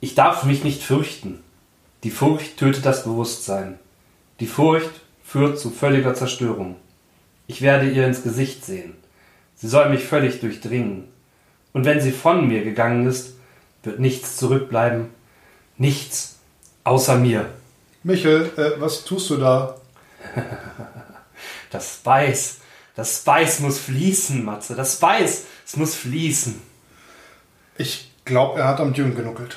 Ich darf mich nicht fürchten. Die Furcht tötet das Bewusstsein. Die Furcht führt zu völliger Zerstörung. Ich werde ihr ins Gesicht sehen. Sie soll mich völlig durchdringen. Und wenn sie von mir gegangen ist, wird nichts zurückbleiben. Nichts außer mir. Michel, äh, was tust du da? das Spice. Das Spice muss fließen, Matze. Das Spice, es muss fließen. Ich glaube, er hat am Dune genuckelt.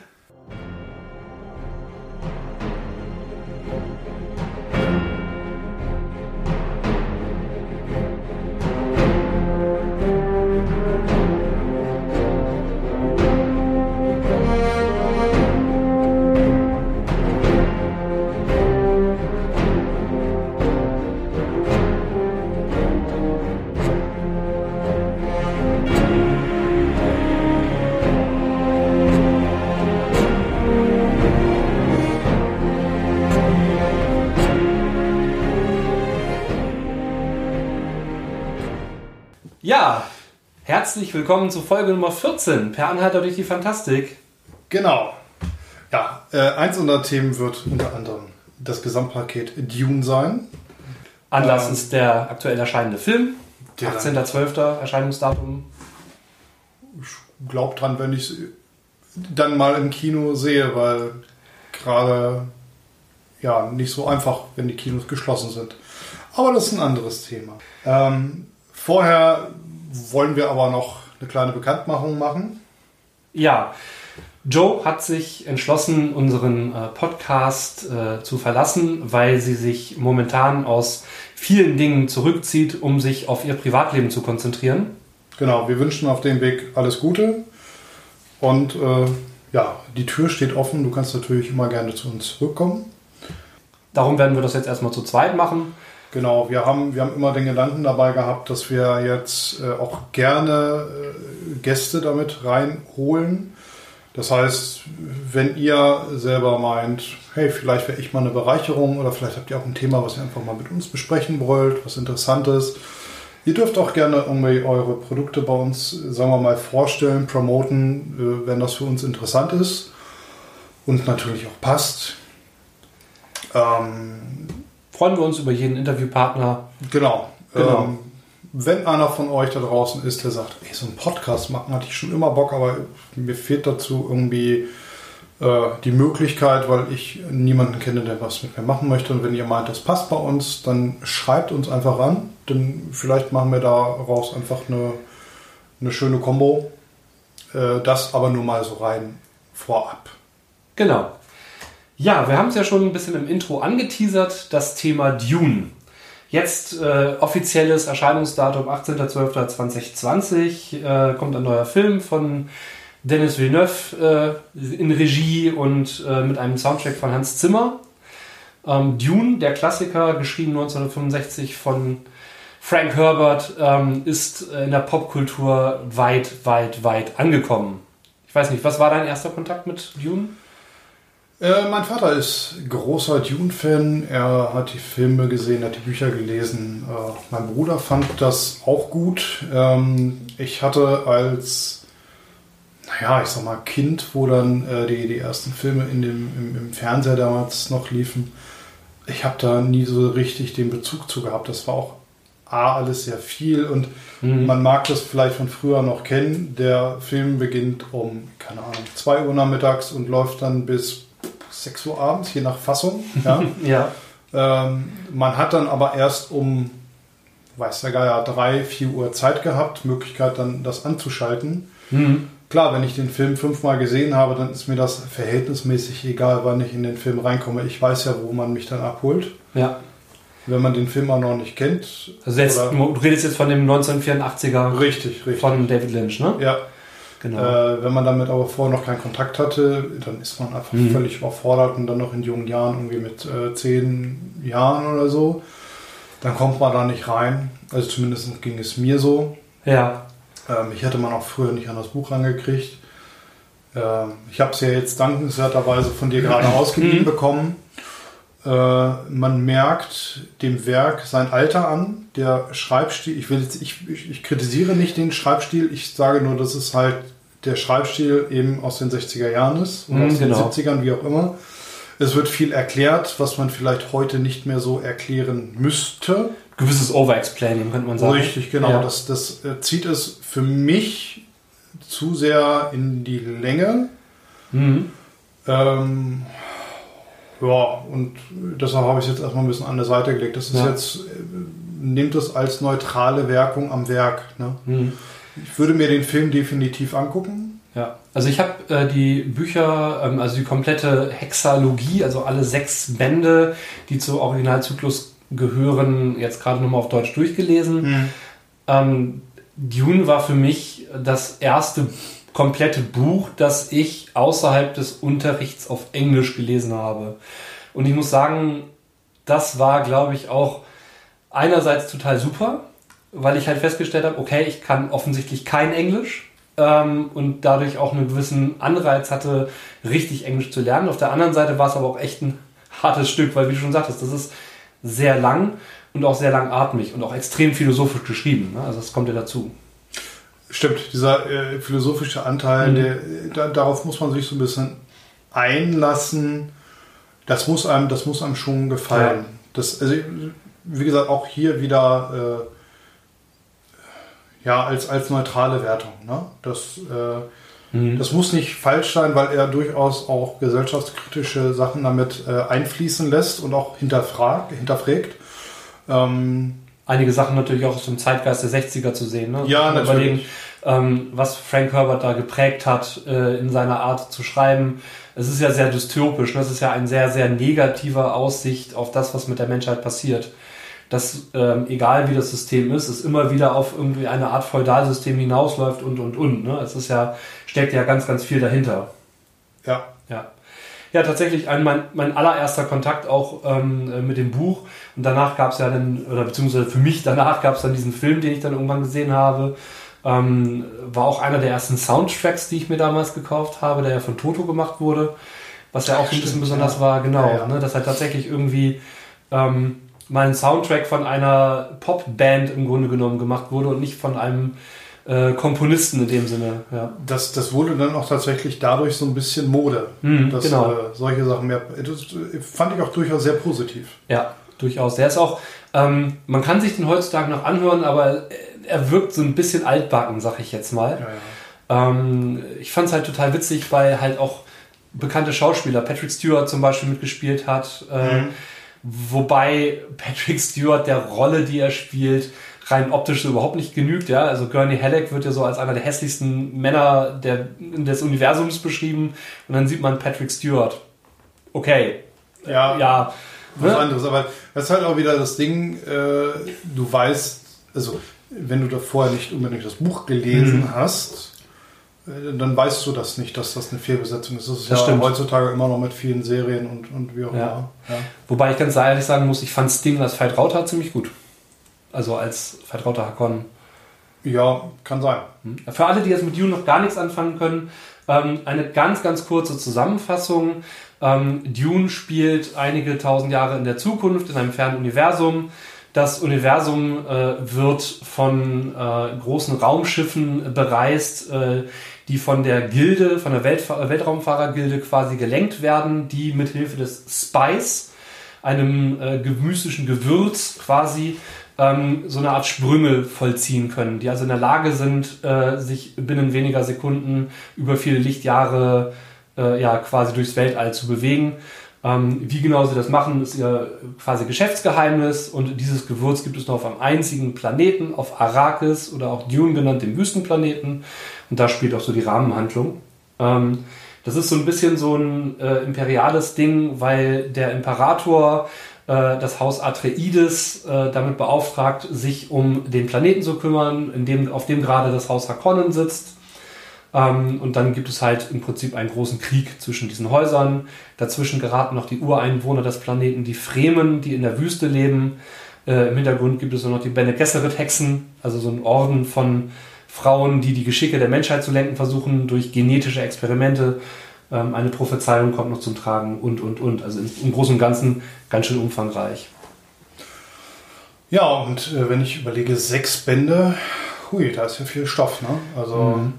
herzlich willkommen zu Folge Nummer 14, per Anhalter durch die Fantastik. Genau. Ja, äh, eins unserer Themen wird unter anderem das Gesamtpaket Dune sein. Anlass ähm, ist der aktuell erscheinende Film. 18.12. Erscheinungsdatum. Ich glaube dran, wenn ich es dann mal im Kino sehe, weil gerade ja nicht so einfach, wenn die Kinos geschlossen sind. Aber das ist ein anderes Thema. Ähm, vorher wollen wir aber noch eine kleine Bekanntmachung machen. Ja, Joe hat sich entschlossen, unseren äh, Podcast äh, zu verlassen, weil sie sich momentan aus vielen Dingen zurückzieht, um sich auf ihr Privatleben zu konzentrieren. Genau, wir wünschen auf dem Weg alles Gute. Und äh, ja, die Tür steht offen. Du kannst natürlich immer gerne zu uns zurückkommen. Darum werden wir das jetzt erstmal zu zweit machen. Genau, wir haben, wir haben immer den Gedanken dabei gehabt, dass wir jetzt äh, auch gerne äh, Gäste damit reinholen. Das heißt, wenn ihr selber meint, hey, vielleicht wäre ich mal eine Bereicherung oder vielleicht habt ihr auch ein Thema, was ihr einfach mal mit uns besprechen wollt, was Interessantes. Ihr dürft auch gerne irgendwie eure Produkte bei uns, sagen wir mal, vorstellen, promoten, äh, wenn das für uns interessant ist und natürlich auch passt. Ähm, freuen wir uns über jeden Interviewpartner. Genau. genau. Ähm, wenn einer von euch da draußen ist, der sagt, ey, so einen Podcast machen hatte ich schon immer Bock, aber mir fehlt dazu irgendwie äh, die Möglichkeit, weil ich niemanden kenne, der was mit mir machen möchte. Und wenn ihr meint, das passt bei uns, dann schreibt uns einfach an. Denn vielleicht machen wir daraus einfach eine, eine schöne Kombo. Äh, das aber nur mal so rein vorab. Genau. Ja, wir haben es ja schon ein bisschen im Intro angeteasert, das Thema Dune. Jetzt äh, offizielles Erscheinungsdatum 18.12.2020 äh, kommt ein neuer Film von Dennis Villeneuve äh, in Regie und äh, mit einem Soundtrack von Hans Zimmer. Ähm, Dune, der Klassiker, geschrieben 1965 von Frank Herbert, ähm, ist in der Popkultur weit, weit, weit angekommen. Ich weiß nicht, was war dein erster Kontakt mit Dune? Äh, mein Vater ist großer Dune-Fan. Er hat die Filme gesehen, hat die Bücher gelesen. Äh, mein Bruder fand das auch gut. Ähm, ich hatte als, naja, ich sag mal, Kind, wo dann äh, die, die ersten Filme in dem, im, im Fernseher damals noch liefen, ich habe da nie so richtig den Bezug zu gehabt. Das war auch A, alles sehr viel und mhm. man mag das vielleicht von früher noch kennen. Der Film beginnt um, keine Ahnung, 2 Uhr nachmittags und läuft dann bis 6 Uhr abends, je nach Fassung. Ja. ja. Ähm, man hat dann aber erst um, weiß der Geier, 3, 4 Uhr Zeit gehabt, Möglichkeit dann das anzuschalten. Mhm. Klar, wenn ich den Film fünfmal gesehen habe, dann ist mir das verhältnismäßig egal, wann ich in den Film reinkomme. Ich weiß ja, wo man mich dann abholt. Ja. Wenn man den Film auch noch nicht kennt. Also jetzt, du redest jetzt von dem 1984er. Richtig, richtig. Von David Lynch, ne? Ja. Genau. Äh, wenn man damit aber vorher noch keinen Kontakt hatte, dann ist man einfach mhm. völlig überfordert und dann noch in jungen Jahren, irgendwie mit äh, zehn Jahren oder so, dann kommt man da nicht rein. Also zumindest ging es mir so. Ja. Ähm, ich hätte man auch früher nicht an das Buch rangekriegt. Ähm, ich habe es ja jetzt dankenswerterweise von dir gerade ausgeliehen mhm. bekommen. Äh, man merkt dem Werk sein Alter an. Der Schreibstil, ich will jetzt, ich, ich, ich, kritisiere nicht den Schreibstil, ich sage nur, dass es halt der Schreibstil eben aus den 60er Jahren ist oder Mhm, aus den genau. 70ern, wie auch immer. Es wird viel erklärt, was man vielleicht heute nicht mehr so erklären müsste. Gewisses Overexplaining, könnte man sagen. Richtig, genau. Ja. Das, das äh, zieht es für mich zu sehr in die Länge. Mhm. Ähm, ja, und deshalb habe ich es jetzt erstmal ein bisschen an der Seite gelegt. Das ist Ja. jetzt, äh, nimmt es als neutrale Wirkung am Werk. Ne? Mhm. Ich würde mir den Film definitiv angucken. Ja, also ich habe äh, die Bücher, ähm, also die komplette Hexalogie, also alle sechs Bände, die zu Originalzyklus gehören, jetzt gerade nochmal auf Deutsch durchgelesen. Ähm, Dune war für mich das erste komplette Buch, das ich außerhalb des Unterrichts auf Englisch gelesen habe. Und ich muss sagen, das war, glaube ich, auch einerseits total super, weil ich halt festgestellt habe, okay, ich kann offensichtlich kein Englisch ähm, und dadurch auch einen gewissen Anreiz hatte, richtig Englisch zu lernen. Auf der anderen Seite war es aber auch echt ein hartes Stück, weil wie du schon sagtest, das ist sehr lang und auch sehr langatmig und auch extrem philosophisch geschrieben. Ne? Also das kommt ja dazu. Stimmt, dieser äh, philosophische Anteil, Mhm. der, da, darauf muss man sich so ein bisschen einlassen. Das muss einem, das muss einem schon gefallen. Ja. Das, also, wie gesagt, auch hier wieder äh, ja, als, als neutrale Wertung. Ne? Das, äh, Mhm. das muss nicht falsch sein, weil er durchaus auch gesellschaftskritische Sachen damit äh, einfließen lässt und auch hinterfragt, hinterfragt. Ähm, Einige Sachen natürlich auch aus dem Zeitgeist der 60er zu sehen. Ne? Ja, natürlich. Überlegen, ähm, was Frank Herbert da geprägt hat äh, in seiner Art zu schreiben. Es ist ja sehr dystopisch. Ne? Es ist ja eine sehr, sehr negative Aussicht auf das, was mit der Menschheit passiert. Dass, ähm, egal wie das System ist, es immer wieder auf irgendwie eine Art Feudalsystem hinausläuft und, und, und. Ne? Es ist ja, steckt ja ganz, ganz viel dahinter. ja, Ja. Ja, tatsächlich ein, mein, mein allererster Kontakt auch ähm, äh, mit dem Buch. Und danach gab es ja dann, oder beziehungsweise für mich danach gab es dann diesen Film, den ich dann irgendwann gesehen habe. Ähm, war auch einer der ersten Soundtracks, die ich mir damals gekauft habe, der ja von Toto gemacht wurde. Was ja auch ein bisschen besonders ja. war, genau. Ja, ja. Ne, dass halt tatsächlich irgendwie ähm, mal ein Soundtrack von einer Popband im Grunde genommen gemacht wurde und nicht von einem äh, Komponisten in dem Sinne. Ja. das, das wurde dann auch tatsächlich dadurch so ein bisschen Mode. Mhm, dass genau. äh, solche Sachen mehr. Das fand ich auch durchaus sehr positiv. Ja, durchaus. Der ist auch, ähm, man kann sich den heutzutage noch anhören, aber er wirkt so ein bisschen altbacken, sag ich jetzt mal. Ja, ja. Ähm, ich fand es halt total witzig, weil halt auch bekannte Schauspieler, Patrick Stewart zum Beispiel mitgespielt hat, äh, Mhm. wobei Patrick Stewart der Rolle, die er spielt, rein optisch so überhaupt nicht genügt. Ja? Also Gurney Halleck wird ja so als einer der hässlichsten Männer der, des Universums beschrieben und dann sieht man Patrick Stewart. Okay, Ja, ja, was ne? anderes. Aber das ist halt auch wieder das Ding, äh, du weißt, also wenn du da vorher nicht unbedingt das Buch gelesen Mhm. hast, äh, dann weißt du das nicht, dass das eine Fehlbesetzung ist. Das ist Das ja stimmt. heutzutage immer noch mit vielen Serien und, und wie auch Ja. immer. Ja. Wobei ich ganz ehrlich sagen muss, ich fand Sting als Veit Rauter ziemlich gut. Also als Veit Rauter Hakon. ja, kann sein. Für alle, die jetzt mit Dune noch gar nichts anfangen können, ähm, eine ganz, ganz kurze Zusammenfassung. Ähm, Dune spielt einige tausend Jahre in der Zukunft, in einem fernen Universum. Das Universum äh, wird von äh, großen Raumschiffen bereist, äh, die von der Gilde, von der Weltfa Weltraumfahrergilde quasi gelenkt werden, die mithilfe des Spice, einem äh, mystischen Gewürz quasi ähm, so eine Art Sprünge vollziehen können, die also in der Lage sind, äh, sich binnen weniger Sekunden über viele Lichtjahre äh, ja, quasi durchs Weltall zu bewegen. Ähm, wie genau sie das machen, ist ihr quasi Geschäftsgeheimnis und dieses Gewürz gibt es nur auf einem einzigen Planeten, auf Arrakis oder auch Dune genannt, dem Wüstenplaneten. Und da spielt auch so die Rahmenhandlung. Ähm, das ist so ein bisschen so ein äh, imperiales Ding, weil der Imperator das Haus Atreides äh, damit beauftragt, sich um den Planeten zu kümmern, in dem, auf dem gerade das Haus Harkonnen sitzt. Ähm, und dann gibt es halt im Prinzip einen großen Krieg zwischen diesen Häusern. Dazwischen geraten noch die Ureinwohner des Planeten, die Fremen, die in der Wüste leben. Äh, Im Hintergrund gibt es noch die Bene Gesserit-Hexen, also so ein Orden von Frauen, die die Geschicke der Menschheit zu lenken versuchen durch genetische Experimente. Ähm, eine Prophezeiung kommt noch zum Tragen und, und, und. Also im, Großen und Ganzen ganz schön umfangreich. Ja, und äh, wenn ich überlege, sechs Bände, hui, da ist ja viel Stoff, ne? Also Mhm.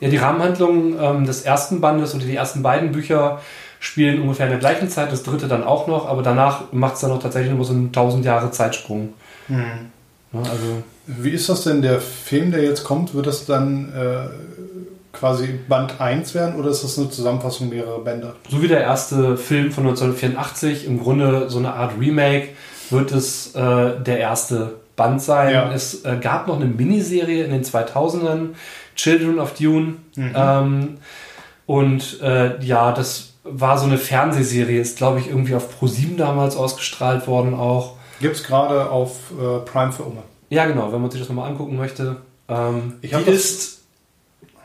Ja, die Rahmenhandlung ähm, des ersten Bandes oder die ersten beiden Bücher spielen ungefähr in der gleichen Zeit, das dritte dann auch noch, aber danach macht es dann noch tatsächlich nur so einen 1000 Jahre Zeitsprung. Mhm. Ja, also Wie ist das denn, der Film, der jetzt kommt, wird das dann äh, quasi Band 1 werden oder ist das eine Zusammenfassung mehrerer Bände? So wie der erste Film von 1984, im Grunde so eine Art Remake, wird es äh, der erste Band sein. Ja. Es äh, gab noch eine Miniserie in den 2000ern, Children of Dune. Mhm. Ähm, und äh, ja, das war so eine Fernsehserie, ist glaube ich irgendwie auf Pro7 damals ausgestrahlt worden auch. Gibt es gerade auf äh, Prime für Oma. Ja, genau, wenn man sich das nochmal angucken möchte. Ähm, die ist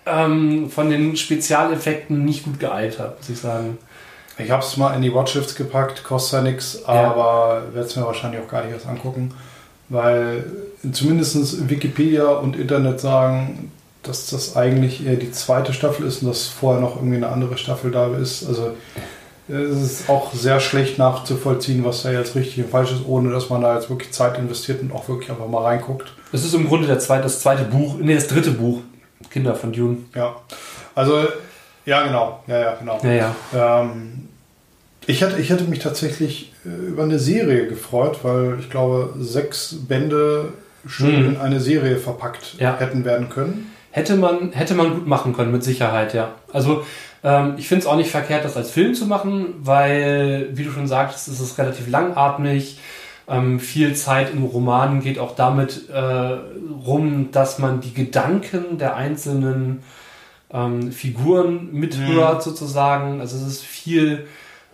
ähm, von den Spezialeffekten nicht gut gealtert, muss ich sagen. Ich habe es mal in die Watchlist gepackt, kostet ja nichts, aber ja. werde es mir wahrscheinlich auch gar nicht erst angucken, weil zumindest Wikipedia und Internet sagen, dass das eigentlich eher die zweite Staffel ist und dass vorher noch irgendwie eine andere Staffel da ist. Also es ist auch sehr schlecht nachzuvollziehen, was da jetzt richtig und falsch ist, ohne dass man da jetzt wirklich Zeit investiert und auch wirklich einfach mal reinguckt. Es ist im Grunde der zweite, das zweite Buch, nee, das dritte Buch, Kinder von Dune. Ja, also ja, genau. Ja, ja, genau. Ja, ja. Ähm, ich, hätte, ich hätte mich tatsächlich äh, über eine Serie gefreut, weil ich glaube, sechs Bände schön hm. in eine Serie verpackt ja. hätten werden können. Hätte man, hätte man gut machen können, mit Sicherheit, ja. Also ähm, ich finde es auch nicht verkehrt, das als Film zu machen, weil, wie du schon sagtest, ist es relativ langatmig. Ähm, viel Zeit im Roman geht auch damit äh, rum, dass man die Gedanken der einzelnen ähm, Figuren mithört, mhm. sozusagen. Also es ist viel,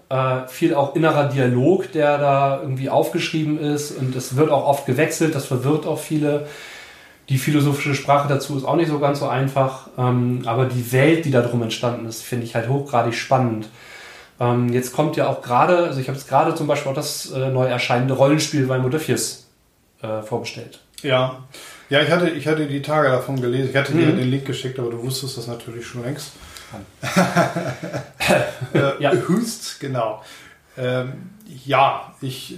äh, viel auch innerer Dialog, der da irgendwie aufgeschrieben ist und es wird auch oft gewechselt, das verwirrt auch viele. Die philosophische Sprache dazu ist auch nicht so ganz so einfach, ähm, aber die Welt, die da drum entstanden ist, finde ich halt hochgradig spannend. Ähm, jetzt kommt ja auch gerade, also ich habe jetzt gerade zum Beispiel auch das äh, neu erscheinende Rollenspiel bei Modiphius äh, vorbestellt. Ja. Ja, ich hatte, ich hatte die Tage davon gelesen. Ich hatte mhm. dir den Link geschickt, aber du wusstest das natürlich schon längst. äh, ja. Höchst, genau. Ähm, ja, ich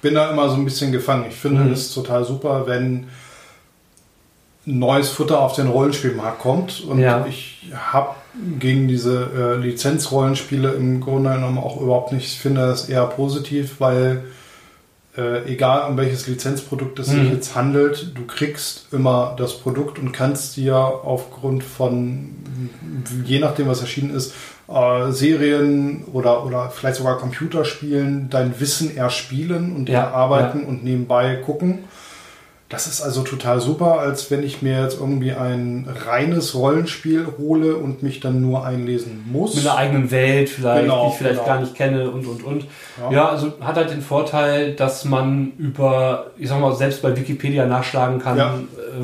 bin da immer so ein bisschen gefangen. Ich finde mhm. es total super, wenn neues Futter auf den Rollenspielmarkt kommt. Und ja. ich habe gegen diese äh, Lizenzrollenspiele im Grunde genommen auch überhaupt nicht. Ich finde das eher positiv, weil äh, egal um welches Lizenzprodukt es mhm. sich jetzt handelt, du kriegst immer das Produkt und kannst dir aufgrund von, je nachdem was erschienen ist, äh, Serien oder, oder vielleicht sogar Computerspielen dein Wissen erspielen und ja, erarbeiten ja. und nebenbei gucken. Das ist also total super, als wenn ich mir jetzt irgendwie ein reines Rollenspiel hole und mich dann nur einlesen muss. Mit einer eigenen Welt vielleicht, genau, die ich vielleicht genau. gar nicht kenne und und und. Ja. ja. also hat halt den Vorteil, dass man über, ich sag mal, selbst bei Wikipedia nachschlagen kann, ja. Äh,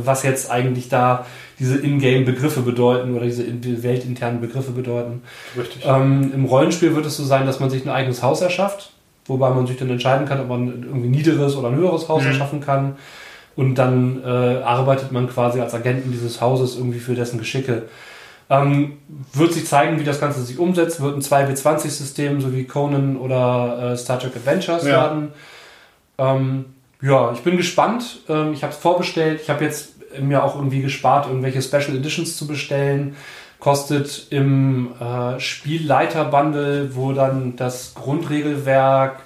was jetzt eigentlich da diese Ingame-Begriffe bedeuten oder diese weltinternen Begriffe bedeuten. Richtig. Ähm, Im Rollenspiel wird es so sein, dass man sich ein eigenes Haus erschafft, wobei man sich dann entscheiden kann, ob man irgendwie ein niederes oder ein höheres Haus mhm. erschaffen kann. Und dann äh, arbeitet man quasi als Agenten dieses Hauses irgendwie für dessen Geschicke. Ähm, wird sich zeigen, wie das Ganze sich umsetzt. Wird ein 2W20-System, so wie Conan oder äh, Star Trek Adventures ja. werden. Ähm, ja, ich bin gespannt. Ähm, ich habe es vorbestellt. Ich habe jetzt mir auch irgendwie gespart, irgendwelche Special Editions zu bestellen. Kostet im äh, Spielleiter-Bundle, wo dann das Grundregelwerk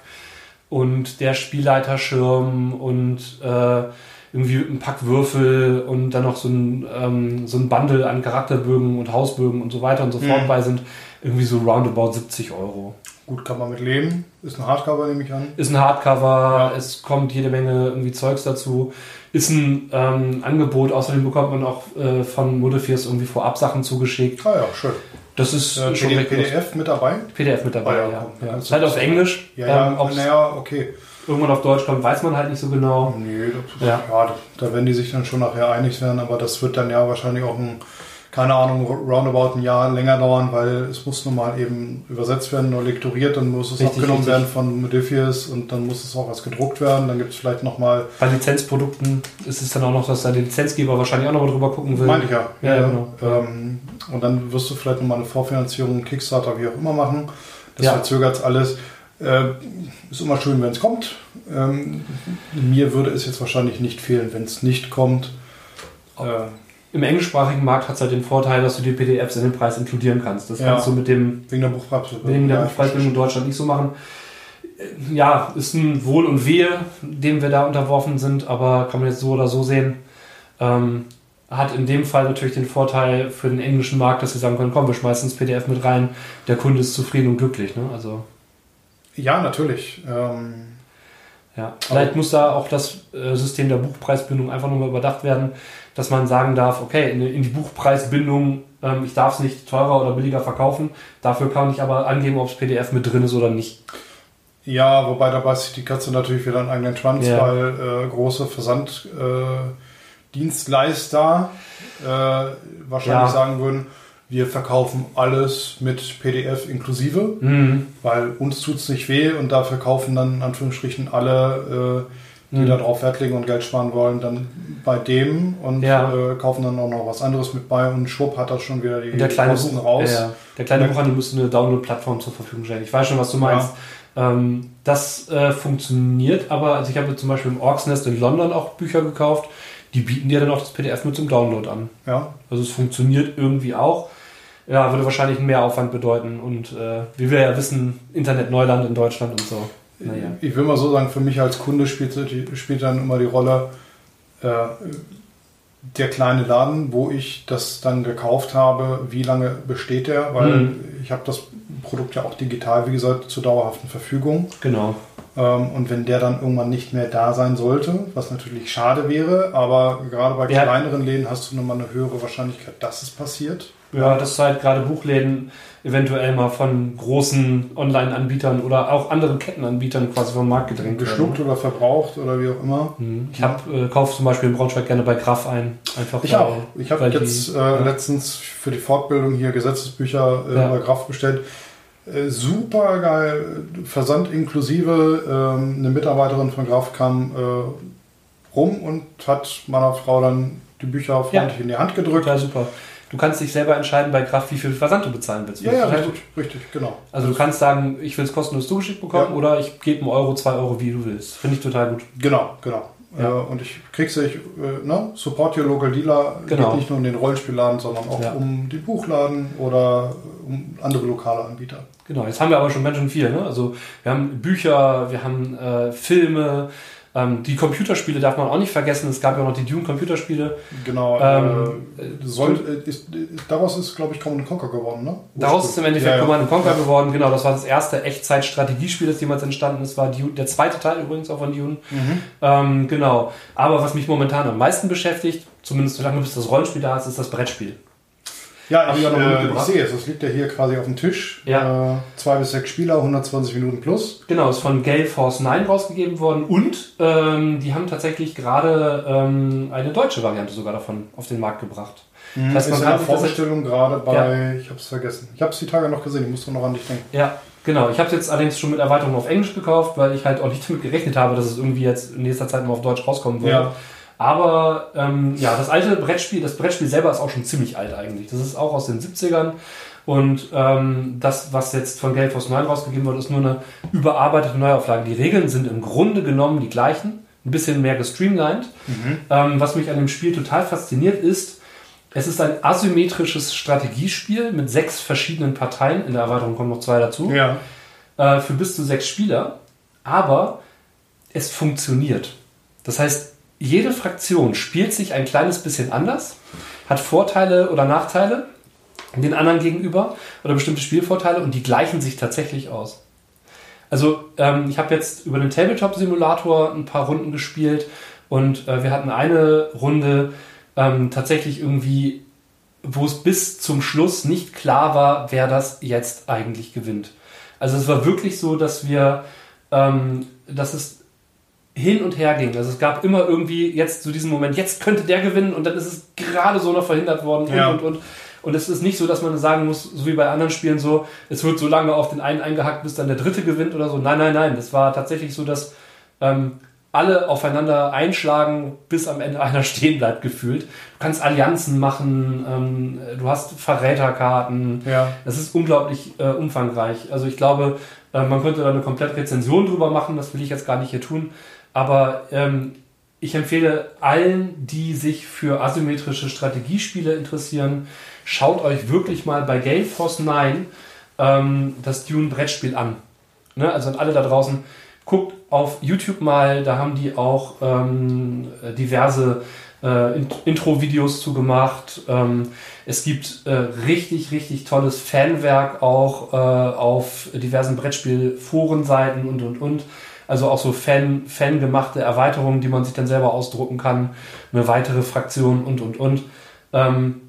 und der Spielleiterschirm und äh, irgendwie ein Pack Würfel und dann noch so ein, ähm, so ein Bundle an Charakterbögen und Hausbögen und so weiter und so fort mhm. bei sind, irgendwie so roundabout 70 Euro. Gut, kann man mit leben. Ist ein Hardcover, nehme ich an. Ist ein Hardcover, ja. es kommt jede Menge irgendwie Zeugs dazu. Ist ein ähm, Angebot, außerdem bekommt man auch äh, von Modifiers irgendwie vorab Sachen zugeschickt. Ah ja, schön. Das ist äh, schon PDF, PDF mit dabei? PDF mit dabei, ah, ja. ja. ja. Ist halt auf Englisch. Ja, ja, ähm, naja, okay irgendwann auf Deutsch kommt, weiß man halt nicht so genau. Nee, das, ja. ja. da werden die sich dann schon nachher einig werden, aber das wird dann ja wahrscheinlich auch ein, keine Ahnung, roundabout ein Jahr länger dauern, weil es muss nun mal eben übersetzt werden oder lektoriert, dann muss es richtig, abgenommen richtig. werden von Modifiers und dann muss es auch als gedruckt werden, dann gibt es vielleicht nochmal... Bei Lizenzprodukten ist es dann auch noch, dass der Lizenzgeber wahrscheinlich auch nochmal drüber gucken will. Meine ich ja. ja, ja genau. Ähm, und dann wirst du vielleicht nochmal eine Vorfinanzierung, Kickstarter, wie auch immer machen. Das verzögert alles. Äh, ist immer schön, wenn es kommt. Ähm, mir würde es jetzt wahrscheinlich nicht fehlen, wenn es nicht kommt. Äh, Im englischsprachigen Markt hat es halt den Vorteil, dass du die PDFs in den Preis inkludieren kannst. Das Ja. kannst du mit dem wegen der Buchpreisbindung. wegen der Ja, Buchpreisbindung in Deutschland nicht so machen. Äh, Ja, ist ein Wohl und Wehe, dem wir da unterworfen sind, aber kann man jetzt so oder so sehen. Ähm, hat in dem Fall natürlich den Vorteil für den englischen Markt, dass sie sagen können, komm, wir schmeißen das PDF mit rein, der Kunde ist zufrieden und glücklich. Ne? Also Ja, natürlich. Ähm, ja, vielleicht muss da auch das äh, System der Buchpreisbindung einfach nochmal überdacht werden, dass man sagen darf, okay, in, in die Buchpreisbindung, ähm, ich darf es nicht teurer oder billiger verkaufen, dafür kann ich aber angeben, ob das PDF mit drin ist oder nicht. ja, wobei da beißt sich die Katze natürlich wieder einen eigenen Schwanz, Ja. weil äh, große Versanddienstleister äh, äh, wahrscheinlich Ja. sagen würden, wir verkaufen alles mit PDF inklusive, Mhm. weil uns tut's nicht weh und dafür kaufen dann in Anführungsstrichen alle, äh, die Mhm. da drauf Wert legen und Geld sparen wollen, dann bei dem und Ja. äh, kaufen dann auch noch was anderes mit bei und schwupp hat das schon wieder die Und der kleine, Kosten Buch, raus. Ja, ja. der kleine Ja. Buchhandel müsste eine Download-Plattform zur Verfügung stellen. Ich weiß schon, was du meinst. Ähm, das äh, funktioniert, aber also ich habe zum Beispiel im Orks Nest in London auch Bücher gekauft. Die bieten dir dann auch das PDF mit zum Download an. Ja. Also es funktioniert irgendwie auch. Ja, würde wahrscheinlich einen Mehraufwand bedeuten. Und äh, wie wir ja wissen, Internet-Neuland in Deutschland und so. Naja. Ich will mal so sagen, für mich als Kunde spielt, spielt dann immer die Rolle äh, der kleine Laden, wo ich das dann gekauft habe, wie lange besteht der, weil Mhm. ich habe das Produkt ja auch digital, wie gesagt, zur dauerhaften Verfügung. Genau. Ähm, und wenn der dann irgendwann nicht mehr da sein sollte, was natürlich schade wäre, aber gerade bei Ja. kleineren Läden hast du nochmal eine höhere Wahrscheinlichkeit, dass es passiert. Ja, dass halt gerade Buchläden eventuell mal von großen Online-Anbietern oder auch anderen Kettenanbietern quasi vom Markt gedrängt Geschluckt werden. oder verbraucht oder wie auch immer. Mhm. Ich hab, äh, kaufe zum Beispiel in Braunschweig gerne bei Graf ein. Einfach Ich auch. Ich habe jetzt die- äh, ja. letztens für die Fortbildung hier Gesetzesbücher äh, Ja. bei Graf bestellt. Äh, super geil, Versand inklusive. Ähm, eine Mitarbeiterin von Graf kam äh, rum und hat meiner Frau dann die Bücher freundlich in die Hand gedrückt. Total super. Du kannst dich selber entscheiden bei Kraft, wie viel Versand du bezahlen willst. Ja, ja, richtig, richtig, genau. Also du kannst sagen, ich will es kostenlos zugeschickt bekommen Ja. oder ich gebe einen Euro, zwei Euro, wie du willst. Finde ich total gut. Genau, genau. Ja. Äh, und ich krieg's ich, äh, ne? Support your local dealer Genau. geht nicht nur um den Rollenspielladen, sondern auch Ja. um den Buchladen oder um andere lokale Anbieter. Genau, jetzt haben wir aber schon ganz schön viel. Ne? Also wir haben Bücher, wir haben äh, Filme, ähm, die Computerspiele darf man auch nicht vergessen. Es gab ja auch noch die Dune-Computerspiele. Genau. Ähm, äh, soll, äh, ist, daraus ist, glaube ich, Command Conquer geworden, ne? Daraus ist im Endeffekt Ja, ja. Command Conquer Ja. geworden. Genau, das war das erste Echtzeit-Strategiespiel, das jemals entstanden ist. War Dune, der zweite Teil übrigens auch von Dune. Mhm. Ähm, genau. Aber was mich momentan am meisten beschäftigt, zumindest solange bis das Rollenspiel da ist, ist das Brettspiel. Ja, ich, ich äh, ich sehe es. Das liegt ja hier quasi auf dem Tisch. Ja. Äh, zwei bis sechs Spieler, 120 Minuten plus. Genau, ist von Gale Force 9 rausgegeben worden und ähm, die haben tatsächlich gerade ähm, eine deutsche Variante sogar davon auf den Markt gebracht. Das heißt, ist man sich das Vorbestellung gerade bei, ich habe es vergessen. Ich habe es die Tage noch gesehen, ich musste noch an dich denken. Ja, genau. Ich habe es jetzt allerdings schon mit Erweiterung auf Englisch gekauft, weil ich halt auch nicht damit gerechnet habe, dass es irgendwie jetzt in nächster Zeit mal auf Deutsch rauskommen würde. Ja. Aber ähm, ja, das alte Brettspiel, das Brettspiel selber ist auch schon ziemlich alt eigentlich. Das ist auch aus den 70ern. Und ähm, das, was jetzt von Gale Force 9 rausgegeben wird, ist nur eine überarbeitete Neuauflage. Die Regeln sind im Grunde genommen die gleichen, ein bisschen mehr gestreamlined. Ähm, was mich an dem Spiel total fasziniert ist, es ist ein asymmetrisches Strategiespiel mit sechs verschiedenen Parteien. In der Erweiterung kommen noch zwei dazu Ja. äh, für bis zu sechs Spieler, aber es funktioniert. Das heißt, jede Fraktion spielt sich ein kleines bisschen anders, hat Vorteile oder Nachteile den anderen gegenüber oder bestimmte Spielvorteile und die gleichen sich tatsächlich aus. Also ähm, ich habe jetzt über den Tabletop-Simulator ein paar Runden gespielt und äh, wir hatten eine Runde ähm, tatsächlich irgendwie, wo es bis zum Schluss nicht klar war, wer das jetzt eigentlich gewinnt. Also es war wirklich so, dass wir, ähm, dass es hin und her ging. Also es gab immer irgendwie jetzt so diesen Moment, jetzt könnte der gewinnen und dann ist es gerade so noch verhindert worden Ja. und und und. Und es ist nicht so, dass man sagen muss, so wie bei anderen Spielen so, es wird so lange auf den einen eingehackt, bis dann der dritte gewinnt oder so. Nein, nein, nein. Das war tatsächlich so, dass ähm, alle aufeinander einschlagen, bis am Ende einer stehen bleibt, gefühlt. Du kannst Allianzen machen, ähm, du hast Verräterkarten. Ja. Das ist unglaublich äh, umfangreich. Also ich glaube, äh, man könnte da eine komplette Rezension drüber machen, das will ich jetzt gar nicht hier tun. Aber ähm, ich empfehle allen, die sich für asymmetrische Strategiespiele interessieren, schaut euch wirklich mal bei Gale Force 9 ähm, das Dune Brettspiel an. Ne? Also an alle da draußen, guckt auf YouTube mal, da haben die auch ähm, diverse äh, Intro-Videos zu gemacht. Ähm, es gibt äh, richtig, richtig tolles Fanwerk auch äh, auf diversen Brettspiel-Forenseiten und und und. Also auch so Fan, fangemachte Erweiterungen, die man sich dann selber ausdrucken kann, eine weitere Fraktion und und und. Ähm,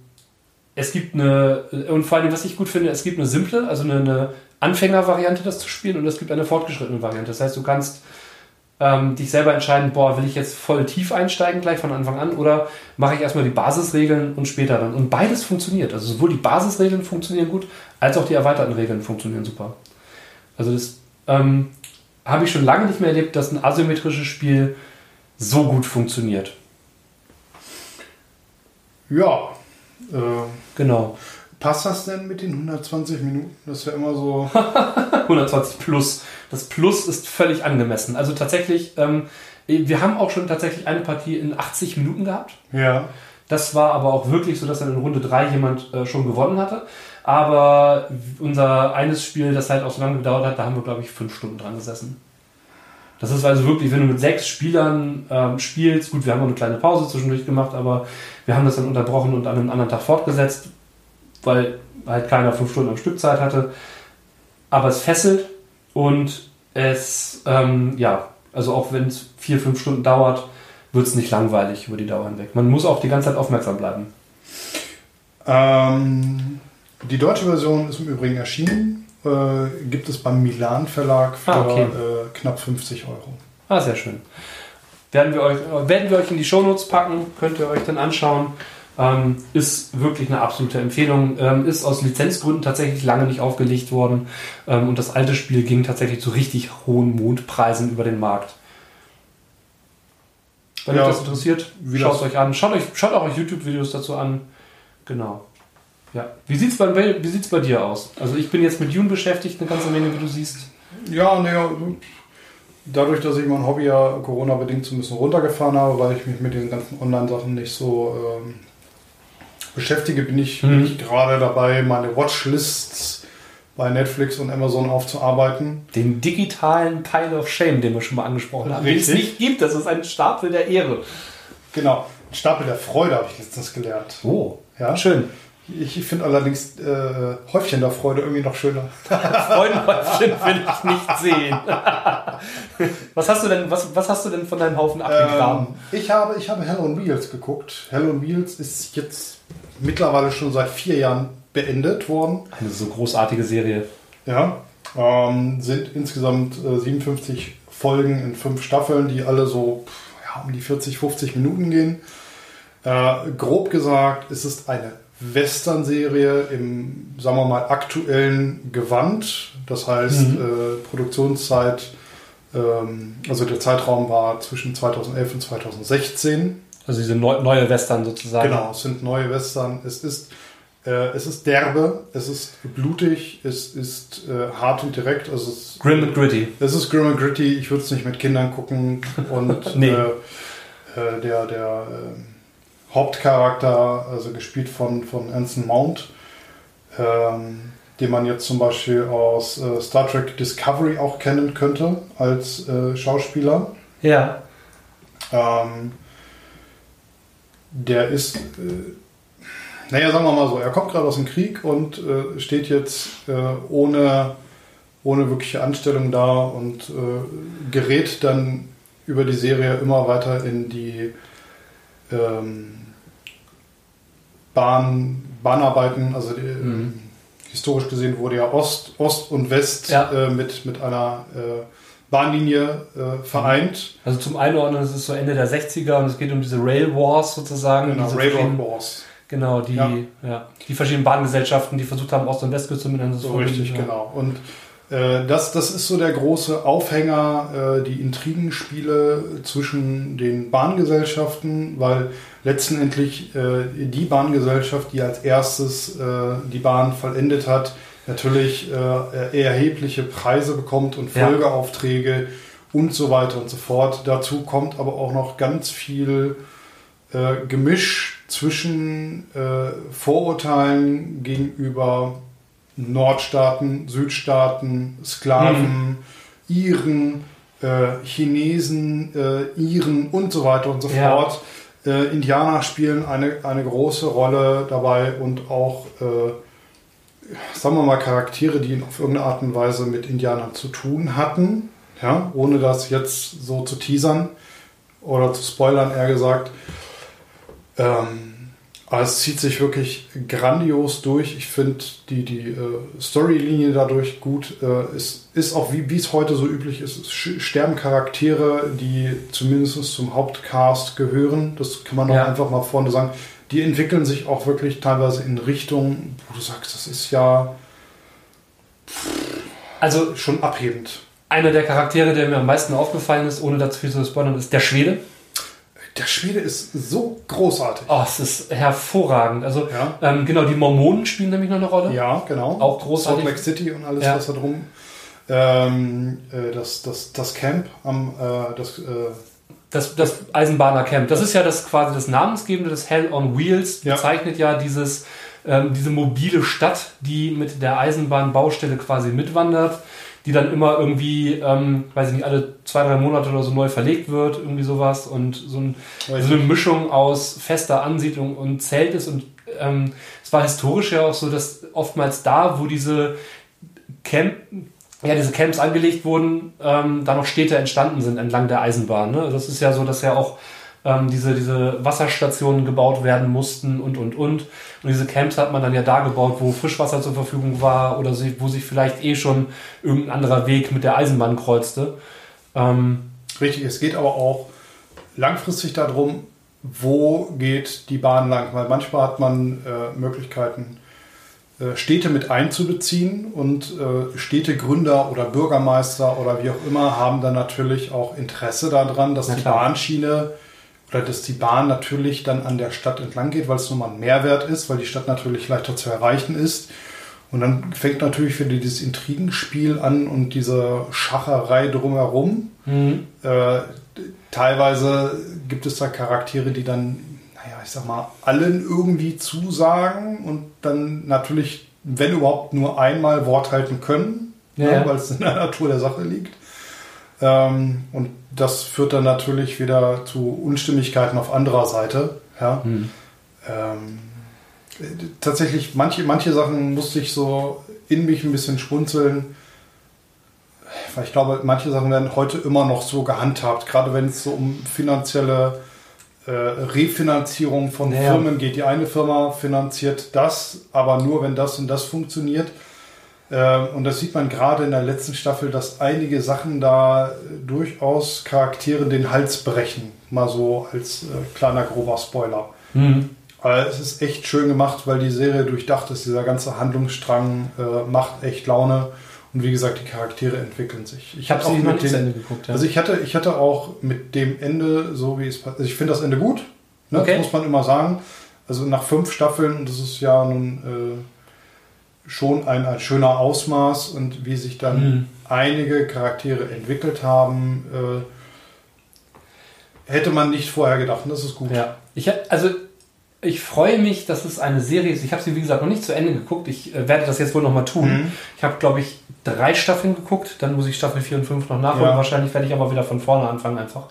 es gibt eine, und vor allem, was ich gut finde, es gibt eine simple, also eine, eine Anfängervariante, das zu spielen, und es gibt eine fortgeschrittene Variante. Das heißt, du kannst ähm, dich selber entscheiden, boah, will ich jetzt voll tief einsteigen gleich von Anfang an oder mache ich erstmal die Basisregeln und später dann. Und beides funktioniert. Also sowohl die Basisregeln funktionieren gut, als auch die erweiterten Regeln funktionieren super. Also das ähm, habe ich schon lange nicht mehr erlebt, dass ein asymmetrisches Spiel so gut funktioniert. Ja. Äh, genau. Passt das denn mit den 120 Minuten? Das ist ja immer so. 120 plus. Das Plus ist völlig angemessen. Also tatsächlich, ähm, wir haben auch schon tatsächlich eine Partie in 80 Minuten gehabt. Ja. Das war aber auch wirklich so, dass dann in Runde 3 jemand äh, schon gewonnen hatte. Aber unser eines Spiel, das halt auch so lange gedauert hat, da haben wir, glaube ich, fünf Stunden dran gesessen. Das ist also wirklich, wenn du mit sechs Spielern ähm, spielst, gut, wir haben auch eine kleine Pause zwischendurch gemacht, aber wir haben das dann unterbrochen und an einem anderen Tag fortgesetzt weil halt keiner fünf Stunden am Stück Zeit hatte. Aber es fesselt und es, ähm, ja, also auch wenn es vier, fünf Stunden dauert, wird es nicht langweilig über die Dauer hinweg. Man muss auch die ganze Zeit aufmerksam bleiben. Ähm, die deutsche Version ist im Übrigen erschienen. Äh, gibt es beim Milan Verlag für ah, okay. äh, knapp 50 Euro. Ah, sehr schön. Werden wir euch, werden wir euch in die Shownotes packen, könnt ihr euch dann anschauen. Ähm, ist wirklich eine absolute Empfehlung. Ähm, ist aus Lizenzgründen tatsächlich lange nicht aufgelegt worden. Ähm, und das alte Spiel ging tatsächlich zu richtig hohen Mondpreisen über den Markt. Wenn ja, euch das interessiert, schaut es euch an. Schaut euch, schaut auch euch YouTube-Videos dazu an. Genau. Ja. Wie sieht es bei, bei dir aus? Also ich bin jetzt mit June beschäftigt, eine ganze Menge, wie du siehst. Ja, naja, dadurch, dass ich mein Hobby ja Corona-bedingt so ein bisschen runtergefahren habe, weil ich mich mit den ganzen Online-Sachen nicht so ähm, beschäftige, bin ich, mhm. ich gerade dabei, meine Watchlists bei Netflix und Amazon aufzuarbeiten. Den digitalen Pile of Shame, den wir schon mal angesprochen haben, den es nicht gibt. Das ist ein Stapel der Ehre. Genau, ein Stapel der Freude habe ich letztens gelernt. Oh, ja, schön. Ich finde allerdings äh, Häufchen der Freude irgendwie noch schöner. Freudenhäufchen will ich nicht sehen. was hast du denn, was, was hast du denn von deinem Haufen abgegraben? Ähm, ich habe, ich habe Hell on Wheels geguckt. Hell on Wheels ist jetzt mittlerweile schon seit vier Jahren beendet worden. Eine so großartige Serie. Ja, ähm, sind insgesamt äh, 57 Folgen in fünf Staffeln, die alle so ja, um die 40, 50 Minuten gehen. Äh, grob gesagt, es ist eine Western-Serie im, sagen wir mal, aktuellen Gewand. Das heißt, mhm. äh, Produktionszeit, ähm, also der Zeitraum war zwischen 2011 und 2016. Also diese neu, neue Western sozusagen. Genau, es sind neue Western. Es ist, äh, es ist derbe, es ist blutig, es ist äh, hart und direkt. Also es, grim and gritty. Es ist grim and gritty. Ich würde es nicht mit Kindern gucken. Und nee. äh, äh der, der äh, Hauptcharakter, also gespielt von, von Anson Mount, ähm, den man jetzt zum Beispiel aus äh, Star Trek Discovery auch kennen könnte als Schauspieler. Ja. Ähm, der ist, äh, naja, sagen wir mal so, er kommt gerade aus dem Krieg und äh, steht jetzt äh, ohne, ohne wirkliche Anstellung da und äh, gerät dann über die Serie immer weiter in die ähm, Bahn, Bahnarbeiten, also die, mhm. historisch gesehen wurde ja Ost, Ost und West ja. Äh, mit, mit einer äh, Bahnlinie äh, vereint. Also zum Einordnen, es ist so Ende der 60er und es geht um diese Rail Wars sozusagen. Genau, Railroad Wars. Genau, die, ja. ja. die verschiedenen Bahngesellschaften, die versucht haben, Ost- und Westküste miteinander zu So richtig, ja. genau. Und das, das ist so der große Aufhänger, äh, die Intrigenspiele zwischen den Bahngesellschaften, weil letztendlich äh, die Bahngesellschaft, die als erstes äh, die Bahn vollendet hat, natürlich äh, erhebliche Preise bekommt und Folgeaufträge, und so weiter und so fort. Dazu kommt aber auch noch ganz viel äh, Gemisch zwischen äh, Vorurteilen gegenüber Nordstaaten, Südstaaten, Sklaven, mhm. Iren, äh, Chinesen, äh, Iren und so weiter und so ja. fort. Äh, Indianer spielen eine, eine große Rolle dabei und auch, äh, sagen wir mal, Charaktere, die auf irgendeine Art und Weise mit Indianern zu tun hatten, ja, ohne das jetzt so zu teasern oder zu spoilern, eher gesagt. Ähm, aber es zieht sich wirklich grandios durch. Ich finde die, die äh, Storylinie dadurch gut. Äh, es ist auch, wie, es heute so üblich ist, es sterben Charaktere, die zumindest zum Hauptcast gehören. Das kann man auch ja. einfach mal vorne sagen. Die entwickeln sich auch wirklich teilweise in Richtung, wo du sagst, das ist ja also schon abhebend. Einer der Charaktere, der mir am meisten aufgefallen ist, ohne dazu viel zu spoilern, ist der Schwede. Der Schwede ist so großartig. Oh, es ist hervorragend. Also ja. ähm, genau, die Mormonen spielen nämlich noch eine Rolle. Ja, genau. Auch großartig. Salt Lake City und alles, ja. was da drum. Ähm, äh, das, das, das Camp am äh, das, äh, das, das Eisenbahnercamp. Das ist ja das quasi das Namensgebende des Hell on Wheels. Ja. Bezeichnet ja dieses ähm, diese mobile Stadt, die mit der Eisenbahnbaustelle quasi mitwandert die dann immer irgendwie, ähm, weiß ich nicht, alle zwei, drei Monate oder so neu verlegt wird, irgendwie sowas. Und so, ein, so eine Mischung aus fester Ansiedlung und Zelt ist. Und ähm, es war historisch ja auch so, dass oftmals da, wo diese Camp, ja, diese Camps angelegt wurden, ähm, da noch Städte entstanden sind entlang der Eisenbahn. Ne? Das ist ja so, dass ja auch ähm, diese, diese Wasserstationen gebaut werden mussten und, und, und. Und diese Camps hat man dann ja da gebaut, wo Frischwasser zur Verfügung war oder wo sich vielleicht eh schon irgendein anderer Weg mit der Eisenbahn kreuzte. Ähm, Richtig, es geht aber auch langfristig darum, wo geht die Bahn lang, weil manchmal hat man äh, Möglichkeiten, äh, Städte mit einzubeziehen und äh, Städtegründer oder Bürgermeister oder wie auch immer haben dann natürlich auch Interesse daran, dass die Bahnschiene oder dass die Bahn natürlich dann an der Stadt entlang geht, weil es nochmal ein Mehrwert ist, weil die Stadt natürlich leichter zu erreichen ist. Und dann fängt natürlich wieder dieses Intrigenspiel an und diese Schacherei drumherum. Mhm. Äh, teilweise gibt es da Charaktere, die dann, naja, ich sag mal, allen irgendwie zusagen und dann natürlich, wenn überhaupt, nur einmal Wort halten können, ja, ne, weil es in der Natur der Sache liegt. Ähm, und das führt dann natürlich wieder zu Unstimmigkeiten auf anderer Seite. Ja. Hm. Ähm, tatsächlich, manche, manche Sachen musste ich so in mich ein bisschen schmunzeln. Weil ich glaube, manche Sachen werden heute immer noch so gehandhabt, gerade wenn es so um finanzielle äh, Refinanzierung von naja. Firmen geht. Die eine Firma finanziert das, aber nur wenn das und das funktioniert. Ähm, und das sieht man gerade in der letzten Staffel, dass einige Sachen da durchaus Charakteren den Hals brechen. Mal so als äh, kleiner grober Spoiler. Mhm. Aber es ist echt schön gemacht, weil die Serie durchdacht ist. Dieser ganze Handlungsstrang äh, macht echt Laune. Und wie gesagt, die Charaktere entwickeln sich. Ich, habe auch mit dem Ende geguckt. Ja. Also ich hatte, ich hatte auch mit dem Ende, so wie es also ich finde das Ende gut. Ne? Okay. Das muss man immer sagen. Also nach fünf Staffeln, und das ist ja nun äh, schon ein, ein schöner Ausmaß und wie sich dann mhm. einige Charaktere entwickelt haben, äh, hätte man nicht vorher gedacht. Und das ist gut. Ja. Ich, also ich freue mich, dass es eine Serie ist. Ich habe sie, wie gesagt, noch nicht zu Ende geguckt. Ich äh, werde das jetzt wohl noch mal tun. Mhm. Ich habe, glaube ich, drei Staffeln geguckt. Dann muss ich Staffel 4 und 5 noch nachholen. Ja. Wahrscheinlich werde ich aber wieder von vorne anfangen einfach.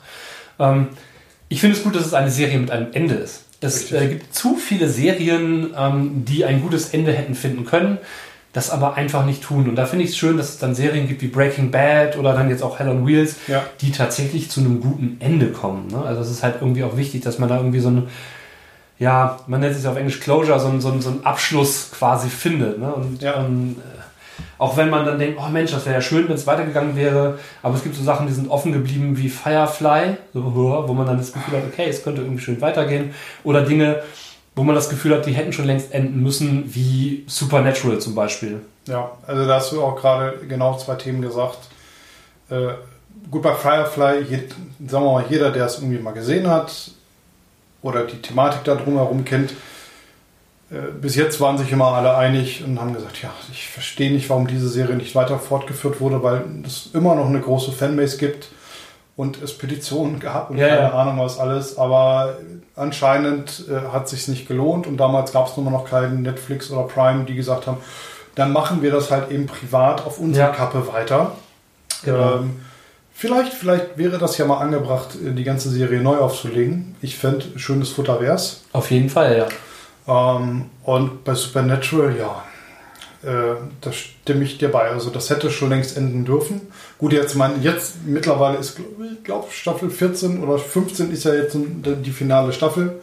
Ähm, ich finde es gut, dass es eine Serie mit einem Ende ist. Es äh, gibt zu viele Serien, ähm, die ein gutes Ende hätten finden können, das aber einfach nicht tun. Und da finde ich es schön, dass es dann Serien gibt wie Breaking Bad oder dann jetzt auch Hell on Wheels, ja. die tatsächlich zu einem guten Ende kommen. Ne? Also es ist halt irgendwie auch wichtig, dass man da irgendwie so eine, ja, man nennt es auf Englisch Closure, so, so, so einen Abschluss quasi findet. Ne? Und ja. ähm, auch wenn man dann denkt, oh Mensch, das wäre ja schön, wenn es weitergegangen wäre. Aber es gibt so Sachen, die sind offen geblieben wie Firefly, wo man dann das Gefühl hat, okay, es könnte irgendwie schön weitergehen. Oder Dinge, wo man das Gefühl hat, die hätten schon längst enden müssen, wie Supernatural zum Beispiel. Ja, also da hast du auch gerade genau zwei Themen gesagt. Äh, gut, bei Firefly, je, sagen wir mal, jeder, der es irgendwie mal gesehen hat oder die Thematik da drumherum kennt, bis jetzt waren sich immer alle einig und haben gesagt, ja, ich verstehe nicht, warum diese Serie nicht weiter fortgeführt wurde, weil es immer noch eine große Fanbase gibt. und es Petitionen gab und Ja, keine ja. Ahnung was alles, aber anscheinend äh, hat sich nicht gelohnt und damals gab es nur noch keinen Netflix oder Prime, die gesagt haben, dann machen wir das halt eben privat auf unsere Ja. Kappe weiter. Genau. Ähm, vielleicht, vielleicht wäre das ja mal angebracht, äh, die ganze Serie neu aufzulegen. Ich fände, schönes Futter wär's. Auf jeden Fall, ja. Ähm, und bei Supernatural, ja, äh, da stimme ich dir bei. Also das hätte schon längst enden dürfen. Gut, jetzt mein, jetzt mittlerweile ist, ich glaube, Staffel 14 oder 15 ist ja jetzt die finale Staffel.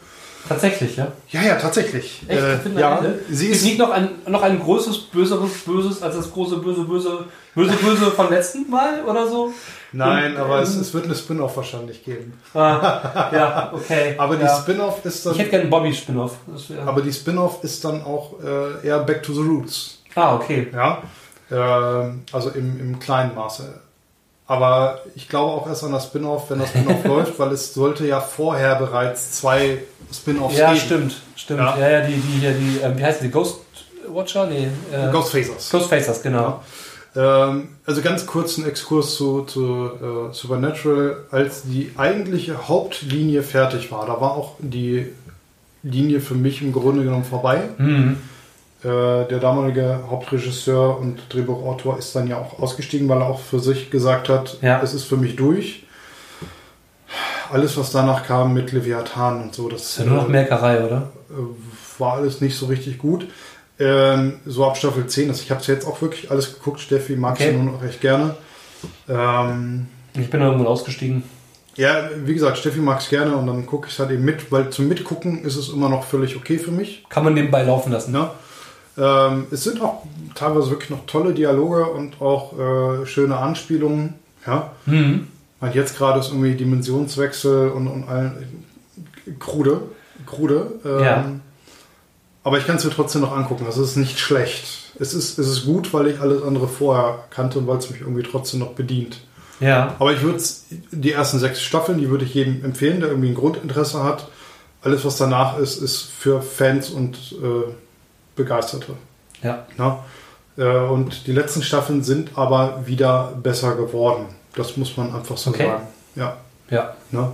Tatsächlich, ja. Ja, ja, tatsächlich. Echt? Äh, ja, sie ist nicht noch ein, noch ein größeres, böseres Böses als das große böse, böse, böse, böse vom letzten Mal oder so? Nein, aber ähm, es, es wird eine Spin-off wahrscheinlich geben. Ah, ja, okay. Aber die ja. Spin-off ist Ich dann, hätte gerne einen Bobby-Spin-off. Aber die Spin-off ist dann auch äh, eher Back to the Roots. Ah, okay. Ja, ähm, also im, im kleinen Maße. Aber ich glaube auch erst an das Spin-off, wenn das Spin-off läuft, weil es sollte ja vorher bereits zwei Spin-offs Ja, geben. stimmt, stimmt. Ja. Ja, ja, die, die hier, die, ähm, wie heißt die? Ghost Watcher? Nee. Äh, Ghostfacers. Ghostfacers, genau. Ähm, also ganz kurzen Exkurs zu, zu äh, Supernatural. Als die eigentliche Hauptlinie fertig war, da war auch die Linie für mich im Grunde genommen vorbei. Mhm. Äh, der damalige Hauptregisseur und Drehbuchautor ist dann ja auch ausgestiegen, weil er auch für sich gesagt hat, Ja. es ist für mich durch. Alles, was danach kam mit Leviathan und so, das Ist ja nur noch Merkerei, oder? äh, war alles nicht so richtig gut. Ähm, so ab Staffel 10, also ich habe es jetzt auch wirklich alles geguckt. Steffi mag Okay. sie nur noch recht gerne. Ähm, Ich bin irgendwann ausgestiegen. ja, wie gesagt, Steffi mag es gerne und dann gucke ich es halt eben mit, weil zum Mitgucken ist es immer noch völlig okay für mich. Kann man nebenbei laufen lassen. Ne? Ähm, es sind auch teilweise wirklich noch tolle Dialoge und auch äh, schöne Anspielungen. Ja? Mhm. Und jetzt gerade ist irgendwie Dimensionswechsel und, und all, krude. krude ähm, Ja. Aber ich kann es mir trotzdem noch angucken. Das ist nicht schlecht. Es ist, es ist gut, weil ich alles andere vorher kannte und weil es mich irgendwie trotzdem noch bedient. Ja. Aber ich würde die ersten sechs Staffeln, die würde ich jedem empfehlen, der irgendwie ein Grundinteresse hat. Alles, was danach ist, ist für Fans und äh, Begeisterte. Ja. Ne? Äh, und die letzten Staffeln sind aber wieder besser geworden. Das muss man einfach so Okay. sagen. Ja. Ja. Ne?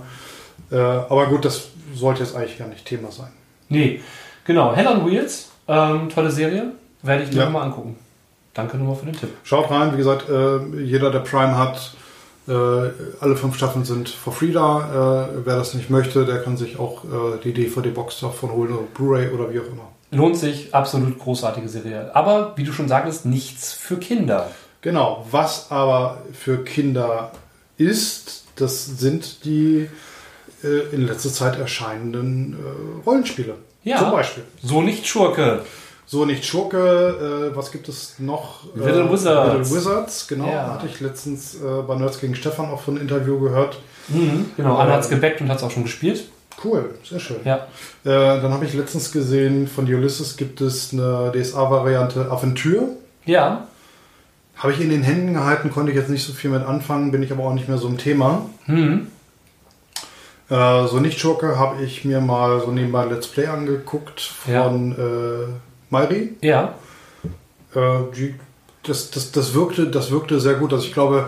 Äh, aber gut, das sollte jetzt eigentlich gar nicht Thema sein. Nee. Genau. Hell on Wheels. Ähm, tolle Serie. Werde ich mir Ja. mal angucken. Danke nochmal für den Tipp. Schaut rein, wie gesagt, äh, jeder, der Prime hat, äh, alle fünf Staffeln sind for free da. Äh, wer das nicht möchte, der kann sich auch äh, die DVD-Box davon holen oder Blu-ray oder wie auch immer. Lohnt sich. Absolut großartige Serie. Aber, wie du schon sagtest, nichts für Kinder. Genau, was aber für Kinder ist, das sind die äh, in letzter Zeit erscheinenden äh, Rollenspiele. Ja. Zum Beispiel. So nicht Schurke. So nicht Schurke, äh, was gibt es noch? Little äh, Wizards. Little Wizards, genau. Ja. Hatte ich letztens äh, bei Nerds gegen Stefan auch von einem Interview gehört. Mhm. Genau. Anna hat es gebackt und hat es auch schon gespielt. Cool, sehr schön. Ja. Äh, dann habe ich letztens gesehen, von Ulysses gibt es eine DSA-Variante Aventur. Ja. Habe ich in den Händen gehalten, konnte ich jetzt nicht so viel mit anfangen, bin ich aber auch nicht mehr so im Thema. Mhm. Äh, so nicht Schurke habe ich mir mal so nebenbei Let's Play angeguckt von äh, Mairi. Ja. Äh, die, das, das, das, wirkte, das wirkte sehr gut. Also ich glaube,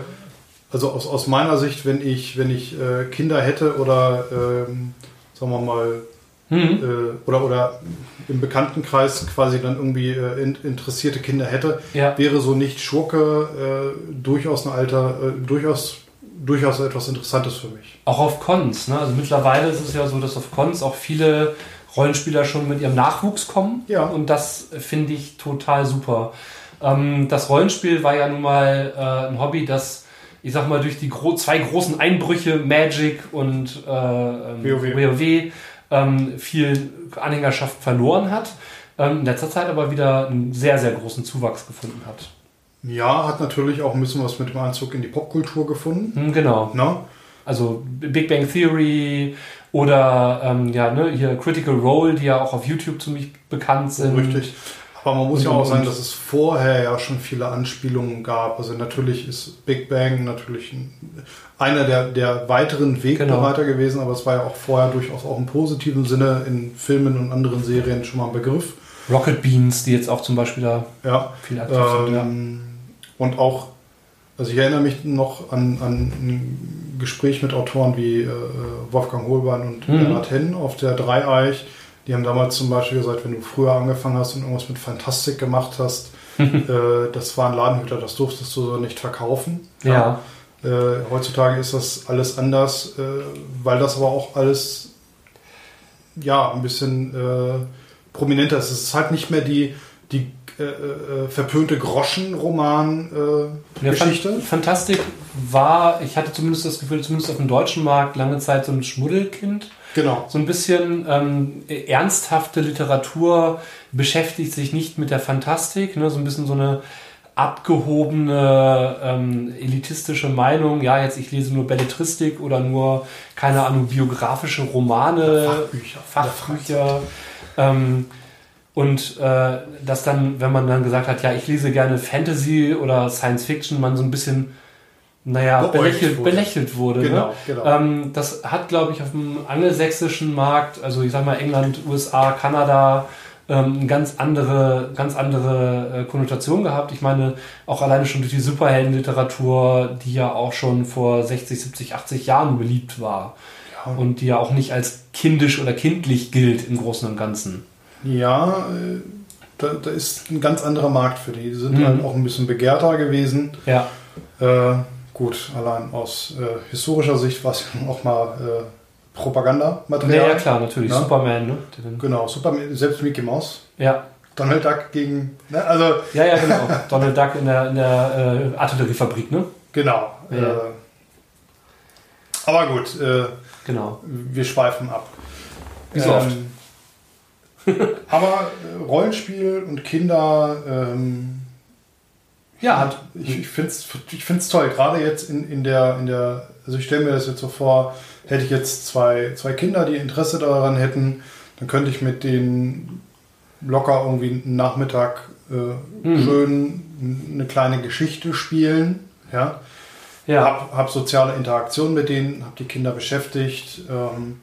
also aus, aus meiner Sicht, wenn ich, wenn ich äh, Kinder hätte oder ähm, sagen wir mal Mhm. äh, oder, oder im Bekanntenkreis quasi dann irgendwie äh, in, interessierte Kinder hätte, Ja. wäre so nicht Schurke durchaus ein Alter, durchaus, durchaus etwas Interessantes für mich. Auch auf Cons. Ne? Also mittlerweile ist es ja so, dass auf Cons auch viele Rollenspieler schon mit ihrem Nachwuchs kommen. Ja. Und das finde ich total super. Ähm, das Rollenspiel war ja nun mal äh, ein Hobby, das, ich sag mal, durch die gro zwei großen Einbrüche, Magic und äh, ähm, WoW. WoW, ähm, viel Anhängerschaft verloren hat. Ähm, in letzter Zeit aber wieder einen sehr, sehr großen Zuwachs gefunden hat. Ja, hat natürlich auch ein bisschen was mit dem Einzug in die Popkultur gefunden. Hm, genau. Ne? Also Big Bang Theory oder ähm, ja, ne, hier Critical Role, die ja auch auf YouTube ziemlich bekannt sind. Richtig. Aber man muss Und- ja auch sagen, dass es vorher ja schon viele Anspielungen gab. Also natürlich ist Big Bang natürlich ein, einer der, der weiteren Wegbereiter gewesen, aber es war ja auch vorher durchaus auch im positiven Sinne in Filmen und anderen Serien schon mal ein Begriff. Rocket Beans, die jetzt auch zum Beispiel da Ja. viel aktiv sind. Ja. Und auch, Also ich erinnere mich noch an, an ein Gespräch mit Autoren wie äh, Wolfgang Holbein und mhm. Bernhard Henn auf der Dreieich. Die haben damals zum Beispiel gesagt, wenn du früher angefangen hast und irgendwas mit Fantastik gemacht hast, äh, das war ein Ladenhüter, das durftest du so nicht verkaufen. Ja. ja. Äh, heutzutage ist das alles anders, äh, weil das aber auch alles ja ein bisschen äh, prominenter ist. Es ist halt nicht mehr die, die äh, äh, verpönte Groschenroman-Geschichte. Äh, ja, Fantastik war, ich hatte zumindest das Gefühl, zumindest auf dem deutschen Markt lange Zeit so ein Schmuddelkind. Genau. So ein bisschen ähm, ernsthafte Literatur beschäftigt sich nicht mit der Fantastik, ne? so ein bisschen so eine abgehobene, ähm, elitistische Meinung, ja, jetzt ich lese nur Belletristik oder nur, keine Ahnung, biografische Romane, Fachbücher. Fachbücher. Ähm, und äh, dass dann, wenn man dann gesagt hat, ja, ich lese gerne Fantasy oder Science Fiction, man so ein bisschen, naja, belächelt wurde. Belächelt wurde ne? genau, ne? genau. Ähm, das hat, glaube ich, auf dem angelsächsischen Markt, also ich sag mal England, USA, Kanada, ähm, eine ganz andere, ganz andere äh, Konnotation gehabt. Ich meine, auch alleine schon durch die Superheldenliteratur, die ja auch schon vor 60, 70, 80 Jahren beliebt war. Ja. Und die ja auch nicht als kindisch oder kindlich gilt im Großen und Ganzen. Ja, äh, da, da, ist ein ganz anderer Markt für die. Die sind mhm. halt auch ein bisschen begehrter gewesen. Ja. Äh, gut, allein aus äh, historischer Sicht war es auch mal äh, Propagandamaterial. Ja, ja, klar, natürlich. Ja? Superman, ne? Genau, Superman, selbst Mickey Mouse. Ja. Donald Duck gegen. Ne, also ja, ja, genau. Donald Duck in der, in der äh, Artilleriefabrik, ne? Genau. Ja. Äh, aber gut, äh, genau. wir schweifen ab. Wie so ähm, oft. Aber äh, Rollenspiel und Kinder, ähm, ja, hat, ich, ich finde es ich find's toll. Gerade jetzt in, in, der, in der, also ich stelle mir das jetzt so vor, hätte ich jetzt zwei, zwei Kinder, die Interesse daran hätten, dann könnte ich mit denen locker irgendwie einen Nachmittag äh, mhm. schön eine kleine Geschichte spielen. Ja. ja. Hab, hab soziale Interaktion mit denen, hab die Kinder beschäftigt. Ähm,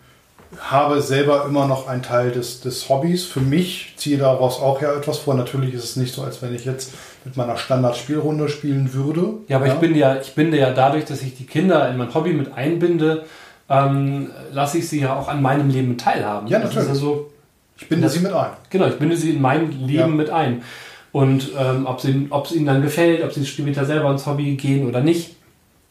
habe selber immer noch einen Teil des, des Hobbys. Für mich ziehe daraus auch ja etwas vor. Natürlich ist es nicht so, als wenn ich jetzt mit meiner Standard-Spielrunde spielen würde. Ja, aber ja. ich bin ja, ich binde ja dadurch, dass ich die Kinder in mein Hobby mit einbinde, ähm, lasse ich sie ja auch an meinem Leben teilhaben. Ja, natürlich. Also, ich binde das, sie mit ein. Genau, ich binde sie in mein Leben ja. mit ein. Und ähm, ob, sie, ob es ihnen dann gefällt, ob sie später selber ins Hobby gehen oder nicht,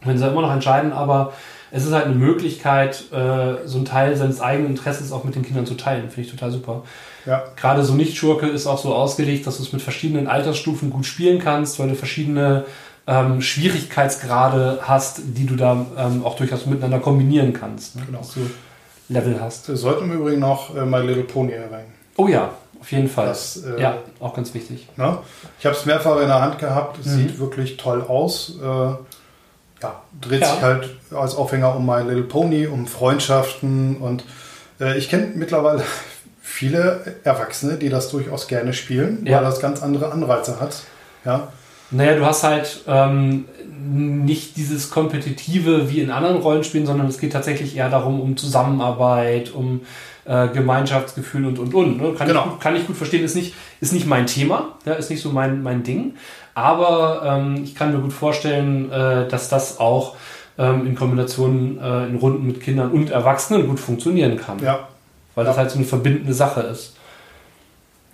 können sie immer noch entscheiden. Aber es ist halt eine Möglichkeit, äh, so einen Teil seines eigenen Interesses auch mit den Kindern zu teilen. Finde ich total super. Ja. Gerade so Nicht-Schurke ist auch so ausgelegt, dass du es mit verschiedenen Altersstufen gut spielen kannst, weil du verschiedene ähm, Schwierigkeitsgrade hast, die du da ähm, auch durchaus miteinander kombinieren kannst. Ne? Genau. Dass du Level hast. Wir sollten im Übrigen noch äh, My Little Pony erwähnen. Oh ja, auf jeden Fall. Das, äh, ja, auch ganz wichtig. Ne? Ich habe es mehrfach in der Hand gehabt. Es mhm. sieht wirklich toll aus. Äh, ja, dreht ja. sich halt als Aufhänger um My Little Pony, um Freundschaften und äh, ich kenne mittlerweile viele Erwachsene, die das durchaus gerne spielen, ja. weil das ganz andere Anreize hat. Ja. Naja, du hast halt ähm, nicht dieses Kompetitive wie in anderen Rollenspielen, sondern es geht tatsächlich eher darum, um Zusammenarbeit, um äh, Gemeinschaftsgefühl und und und. Ne? Kann, genau. ich gut, kann ich gut verstehen, ist nicht, ist nicht mein Thema, ja, ist nicht so mein, mein Ding. Aber ähm, ich kann mir gut vorstellen, äh, dass das auch ähm, in Kombination äh, in Runden mit Kindern und Erwachsenen gut funktionieren kann. Ja. Weil ja. das halt so eine verbindende Sache ist.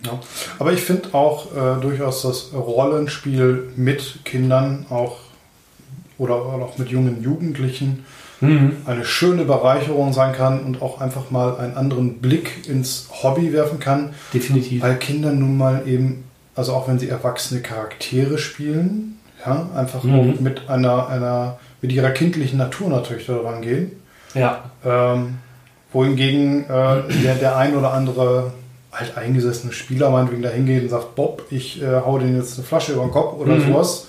Ja. Aber ich finde auch äh, durchaus das Rollenspiel mit Kindern auch oder auch mit jungen Jugendlichen mhm. eine schöne Bereicherung sein kann und auch einfach mal einen anderen Blick ins Hobby werfen kann. Definitiv. Weil Kinder nun mal eben, also auch wenn sie erwachsene Charaktere spielen, ja, einfach mhm. mit einer, einer, mit ihrer kindlichen Natur natürlich daran gehen. Ja. Ähm, wohingegen äh, der, der ein oder andere halt eingesessene Spieler meinetwegen da hingeht und sagt, Bob, ich äh, hau den jetzt eine Flasche über den Kopf oder mhm. sowas.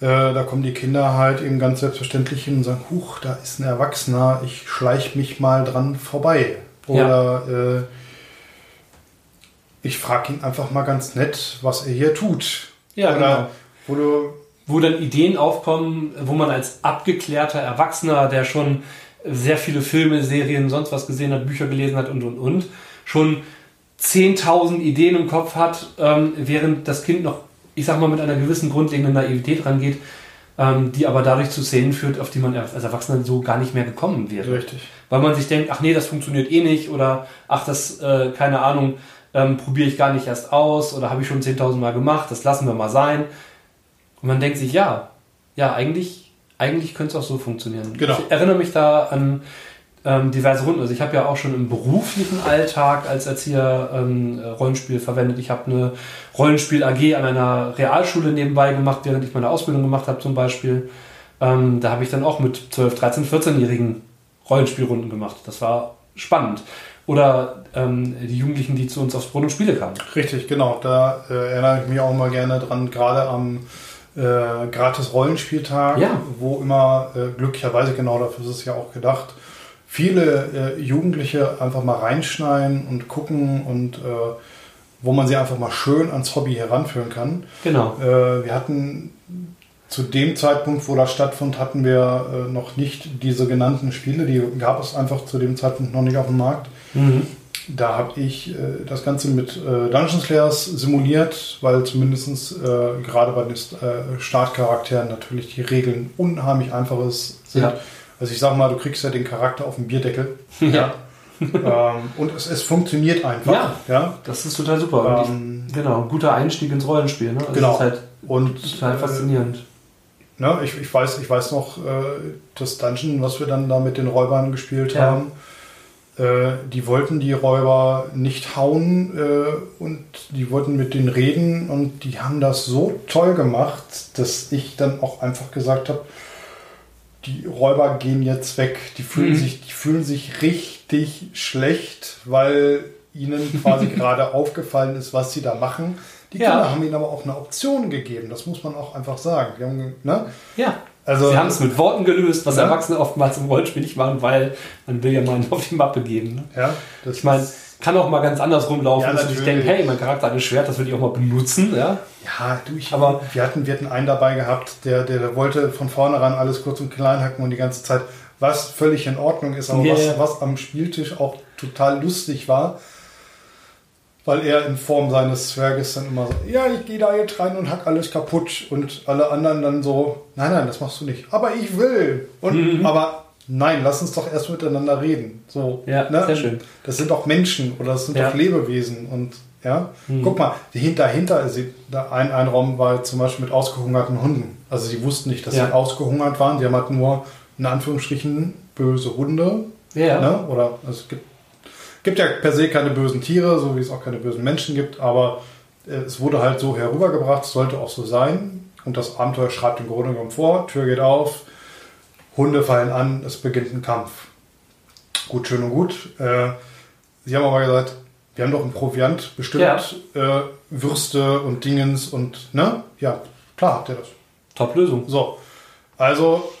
Äh, da kommen die Kinder halt eben ganz selbstverständlich hin und sagen, huch, da ist ein Erwachsener, ich schleich mich mal dran vorbei. Oder ja. äh, ich frage ihn einfach mal ganz nett, was er hier tut. Ja, Oder genau. Wo, wo dann Ideen aufkommen, wo man als abgeklärter Erwachsener, der schon sehr viele Filme, Serien, sonst was gesehen hat, Bücher gelesen hat und und und, schon 10.000 Ideen im Kopf hat, ähm, während das Kind noch, ich sag mal, mit einer gewissen grundlegenden Naivität rangeht, ähm, die aber dadurch zu Szenen führt, auf die man als Erwachsener so gar nicht mehr gekommen wäre. Richtig. Weil man sich denkt, ach nee, das funktioniert eh nicht oder ach, das, äh, keine Ahnung, ähm, probiere ich gar nicht erst aus oder habe ich schon 10.000 Mal gemacht, das lassen wir mal sein. Und man denkt sich, ja, ja, eigentlich, eigentlich könnte es auch so funktionieren. Genau. Ich erinnere mich da an ähm, diverse Runden. Also ich habe ja auch schon im beruflichen Alltag als Erzieher ähm, Rollenspiel verwendet. Ich habe eine Rollenspiel-AG an einer Realschule nebenbei gemacht, während ich meine Ausbildung gemacht habe zum Beispiel. Ähm, da habe ich dann auch mit 12, 13, 14-Jährigen Rollenspielrunden gemacht. Das war spannend. Oder ähm, die Jugendlichen, die zu uns aufs Brot und Spiele kamen. Richtig, genau. Da äh, erinnere ich mich auch mal gerne dran, gerade am äh, gratis Rollenspieltag, Ja. wo immer äh, glücklicherweise genau dafür ist es ja auch gedacht, viele äh, Jugendliche einfach mal reinschneiden und gucken und äh, wo man sie einfach mal schön ans Hobby heranführen kann. Genau. Äh, wir hatten zu dem Zeitpunkt, wo das stattfand, hatten wir äh, noch nicht diese genannten Spiele. Die gab es einfach zu dem Zeitpunkt noch nicht auf dem Markt. Mhm. Da habe ich äh, das Ganze mit äh, Dungeon Slayers simuliert, weil zumindest äh, gerade bei den äh, Startcharakteren natürlich die Regeln unheimlich einfaches sind. Ja. Also ich sag mal, du kriegst ja den Charakter auf dem Bierdeckel. Ja. ähm, und es, es funktioniert einfach. Ja. ja? Das ist total super. Ähm, genau, guter Einstieg ins Rollenspiel. Ne? Also Genau. Das ist halt Und total äh, faszinierend. Ne, ich, ich, weiß, ich weiß noch, äh, das Dungeon, was wir dann da mit den Räubern gespielt Ja. haben, die wollten die Räuber nicht hauen äh, und die wollten mit denen reden und die haben das so toll gemacht, dass ich dann auch einfach gesagt habe, die Räuber gehen jetzt weg. Die fühlen, Mhm. sich, die fühlen sich richtig schlecht, weil ihnen quasi gerade aufgefallen ist, was sie da machen. Die Ja. Kinder haben ihnen aber auch eine Option gegeben, das muss man auch einfach sagen. Haben, ne? Ja. Also, Sie haben es mit Worten gelöst, was Ja. Erwachsene oftmals im Rollenspiel nicht machen, weil man will ja mal einen auf die Mappe geben. Ne? ja, das Ich meine, kann auch mal ganz anders rumlaufen, Ja, dass ich natürlich. denke, hey, mein Charakter hat ein Schwert, das will ich auch mal benutzen. Ja? Ja, du, ich, Aber- wir, hatten, wir hatten einen dabei gehabt, der, der, der wollte von vornherein alles kurz und klein hacken und die ganze Zeit, was völlig in Ordnung ist, aber Ja, was, was am Spieltisch auch total lustig war, weil er in Form seines Zwerges dann immer so, ja, ich gehe da jetzt rein und hack alles kaputt und alle anderen dann so, nein, nein, das machst du nicht, aber ich will. Und, Mhm. aber nein, lass uns doch erst miteinander reden. So, Ja, sehr schön. Das sind doch Menschen oder das sind Ja. doch Lebewesen und ja. Mhm. Guck mal, dahinter, dahinter, sie, da ein, ein Raum war zum Beispiel mit ausgehungerten Hunden. Also sie wussten nicht, dass Ja. sie ausgehungert waren. Sie haben halt nur in Anführungsstrichen böse Hunde. Ja. Ne? Oder es gibt, gibt ja per se keine bösen Tiere, so wie es auch keine bösen Menschen gibt, aber äh, es wurde halt so herübergebracht, sollte auch so sein. Und das Abenteuer schreibt im Grunde genommen vor, Tür geht auf, Hunde fallen an, es beginnt ein Kampf. Gut, schön und gut. Äh, sie haben aber gesagt, wir haben doch ein Proviant bestimmt, äh, Würste und Dingens und, ne? Ja, klar habt ihr das. Top-Lösung. So, also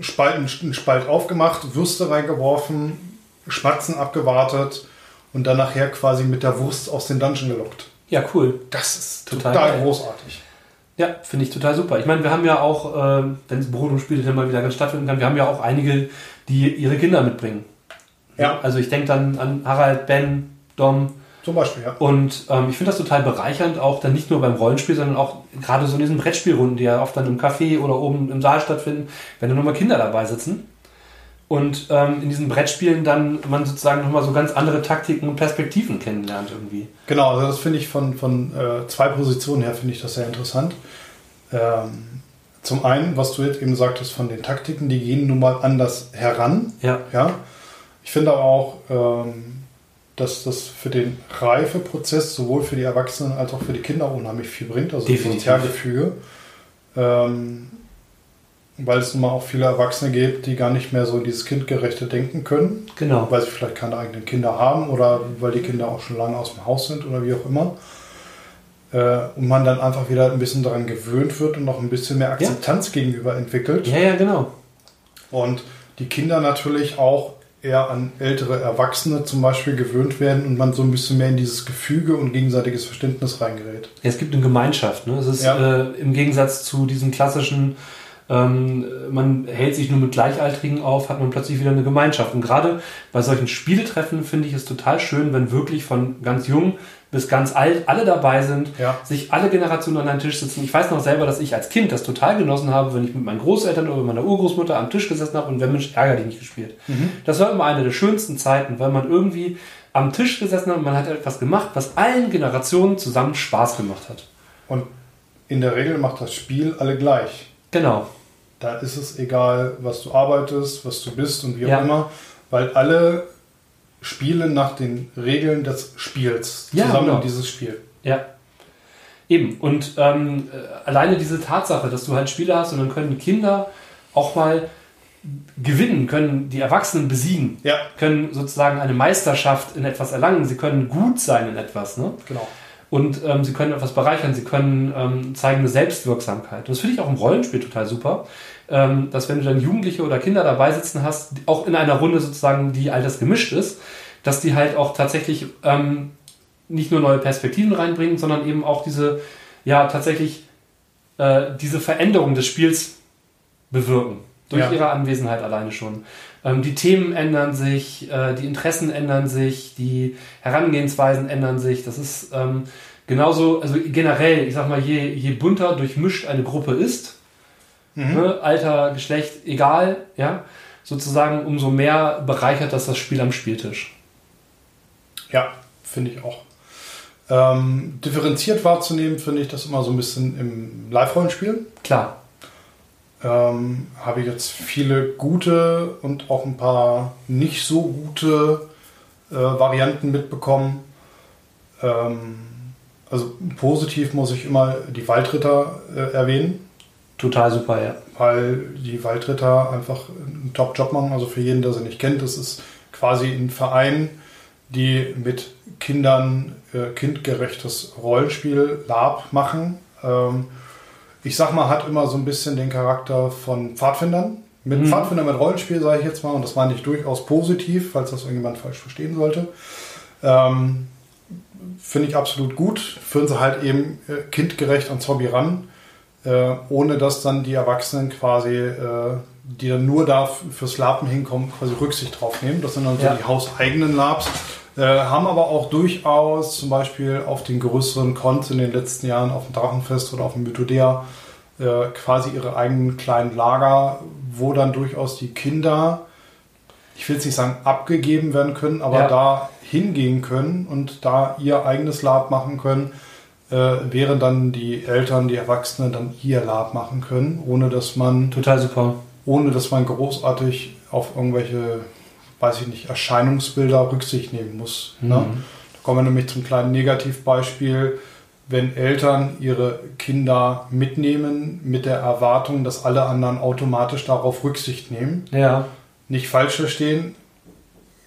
Spalt, einen Spalt aufgemacht, Würste reingeworfen, Schmatzen abgewartet und dann nachher quasi mit der Wurst aus den Dungeon gelockt. Ja, cool. Das ist Total total, großartig. Ja, finde ich total super. Ich meine, wir haben ja auch, ähm, wenn das Brot und Spiele dann mal wieder ganz stattfinden kann, wir haben ja auch einige, die ihre Kinder mitbringen. Ja. Also ich denke dann an Harald, Ben, Dom. Zum Beispiel, ja. Und ähm, ich finde das total bereichernd, auch dann nicht nur beim Rollenspiel, sondern auch gerade so in diesen Brettspielrunden, die ja oft dann im Café oder oben im Saal stattfinden, wenn dann nochmal Kinder dabei sitzen. Und ähm, in diesen Brettspielen dann man sozusagen nochmal so ganz andere Taktiken und Perspektiven kennenlernt irgendwie. Genau, also das finde ich von, von äh, zwei Positionen her finde ich das sehr interessant. Ähm, zum einen, was du jetzt eben sagtest von den Taktiken, die gehen nun mal anders heran. Ja. Ja. Ich finde aber auch, ähm, dass das für den Reifeprozess sowohl für die Erwachsenen als auch für die Kinder unheimlich viel bringt, also Definitiv. das Sozialgefüge. Ähm, weil es nun mal auch viele Erwachsene gibt, die gar nicht mehr so in dieses kindgerechte Denken können, Genau. weil sie vielleicht keine eigenen Kinder haben oder weil die Kinder auch schon lange aus dem Haus sind oder wie auch immer. Äh, und man dann einfach wieder ein bisschen daran gewöhnt wird und noch ein bisschen mehr Akzeptanz gegenüber entwickelt. Ja, ja, genau. Und die Kinder natürlich auch eher an ältere Erwachsene zum Beispiel gewöhnt werden und man so ein bisschen mehr in dieses Gefüge und gegenseitiges Verständnis reingerät. Ja, es gibt eine Gemeinschaft. Ne? Es ist Ja. äh, im Gegensatz zu diesen klassischen ähm, man hält sich nur mit Gleichaltrigen auf, hat man plötzlich wieder eine Gemeinschaft. Und gerade bei solchen Spieletreffen finde ich es total schön, wenn wirklich von ganz jung bis ganz alt alle dabei sind, Ja. sich alle Generationen an einen Tisch sitzen. Ich weiß noch selber, dass ich als Kind das total genossen habe, wenn ich mit meinen Großeltern oder meiner Urgroßmutter am Tisch gesessen habe und wenn Mensch ärger dich nicht gespielt. Das war immer eine der schönsten Zeiten, weil man irgendwie am Tisch gesessen hat und man hat etwas gemacht, was allen Generationen zusammen Spaß gemacht hat. Und in der Regel macht das Spiel alle gleich. Genau. Da ist es egal, was du arbeitest, was du bist und wie auch Ja. immer, weil alle spielen nach den Regeln des Spiels Ja, zusammen genau. in dieses Spiel. Ja. Eben. Und ähm, äh, alleine diese Tatsache, dass du halt Spiele hast und dann können Kinder auch mal gewinnen, können die Erwachsenen besiegen, Ja, können sozusagen eine Meisterschaft in etwas erlangen, sie können gut sein in etwas, ne? genau. Und ähm, sie können etwas bereichern, sie können ähm, zeigen eine Selbstwirksamkeit. Das finde ich auch im Rollenspiel total super, dass wenn du dann Jugendliche oder Kinder dabei sitzen hast, auch in einer Runde sozusagen, die all das gemischt ist, dass die halt auch tatsächlich ähm, nicht nur neue Perspektiven reinbringen, sondern eben auch diese, ja, tatsächlich äh, diese Veränderung des Spiels bewirken. Durch Ja. ihre Anwesenheit alleine schon. Ähm, die Themen ändern sich, äh, die Interessen ändern sich, die Herangehensweisen ändern sich. Das ist ähm, genauso, also generell, ich sag mal, je, je bunter durchmischt eine Gruppe ist, ne, Alter, Geschlecht, egal, ja, sozusagen, umso mehr bereichert das das Spiel am Spieltisch. Ja, finde ich auch. Ähm, differenziert wahrzunehmen, finde ich das immer so ein bisschen im Live-Rollenspiel. Klar. Ähm, habe ich jetzt viele gute und auch ein paar nicht so gute äh, Varianten mitbekommen. Ähm, also positiv muss ich immer die Waldritter äh, erwähnen, Total super, ja. weil die Waldritter einfach einen Top-Job machen. Also für jeden, der sie nicht kennt, das ist quasi ein Verein, die mit Kindern äh, kindgerechtes Rollenspiel, Lab machen. Ähm, ich sag mal, hat immer so ein bisschen den Charakter von Pfadfindern. Mit Mhm. Pfadfinder mit Rollenspiel sage ich jetzt mal, und das meine ich durchaus positiv, falls das irgendjemand falsch verstehen sollte. Ähm, Finde ich absolut gut. Führen sie halt eben äh, kindgerecht ans Hobby ran, äh, ohne dass dann die Erwachsenen quasi, äh, die dann nur da fürs Lapen hinkommen, quasi Rücksicht drauf nehmen. Das sind dann Ja. so die hauseigenen Labs. Äh, haben aber auch durchaus zum Beispiel auf den größeren Cons in den letzten Jahren, auf dem Drachenfest oder auf dem Mythodea, äh, quasi ihre eigenen kleinen Lager, wo dann durchaus die Kinder, ich will jetzt nicht sagen abgegeben werden können, aber Ja. da hingehen können und da ihr eigenes Lab machen können, während dann die Eltern, die Erwachsenen dann ihr Lab machen können, ohne dass man Total super. ohne dass man großartig auf irgendwelche, weiß ich nicht, Erscheinungsbilder Rücksicht nehmen muss. Ne? Mhm. Da kommen wir nämlich zum kleinen Negativbeispiel, wenn Eltern ihre Kinder mitnehmen mit der Erwartung, dass alle anderen automatisch darauf Rücksicht nehmen. Ja. Nicht falsch verstehen,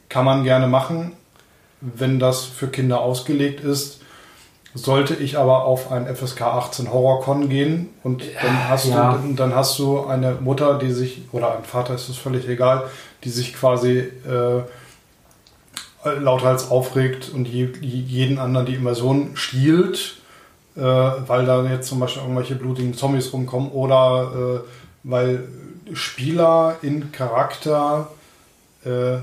kann man gerne machen, wenn das für Kinder ausgelegt ist. Sollte ich aber auf ein FSK 18 Horrorcon gehen und dann hast, Ja. du, dann hast du eine Mutter, die sich, oder ein Vater ist es völlig egal, die sich quasi äh, lauthals aufregt und je, jeden anderen die Immersion stiehlt, äh, weil da jetzt zum Beispiel irgendwelche blutigen Zombies rumkommen oder äh, weil Spieler in Charakter äh,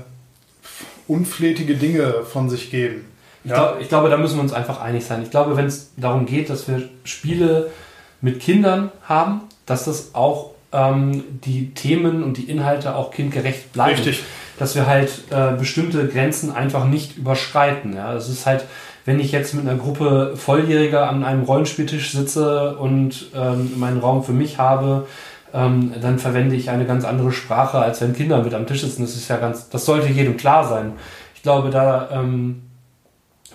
unflätige Dinge von sich geben. Ich, glaub, ich glaube, da müssen wir uns einfach einig sein. Ich glaube, wenn es darum geht, dass wir Spiele mit Kindern haben, dass das auch ähm, die Themen und die Inhalte auch kindgerecht bleiben. Richtig. Dass wir halt äh, bestimmte Grenzen einfach nicht überschreiten. Ja? Das ist halt, wenn ich jetzt mit einer Gruppe Volljähriger an einem Rollenspieltisch sitze und ähm, meinen Raum für mich habe, ähm, dann verwende ich eine ganz andere Sprache, als wenn Kinder mit am Tisch sitzen. Das ist ja ganz, das sollte jedem klar sein. Ich glaube, da ähm,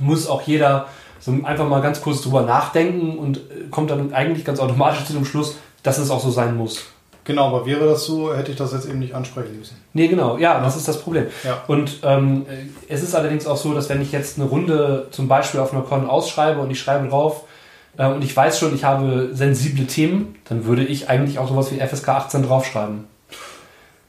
muss auch jeder so einfach mal ganz kurz drüber nachdenken und äh, kommt dann eigentlich ganz automatisch zu dem Schluss, dass es auch so sein muss. Genau, aber wäre das so, hätte ich das jetzt eben nicht ansprechen müssen. Nee, genau, ja, das ist das Problem. Ja. Und ähm, es ist allerdings auch so, dass wenn ich jetzt eine Runde zum Beispiel auf einer Con ausschreibe und ich schreibe drauf äh, und ich weiß schon, ich habe sensible Themen, dann würde ich eigentlich auch sowas wie FSK 18 draufschreiben.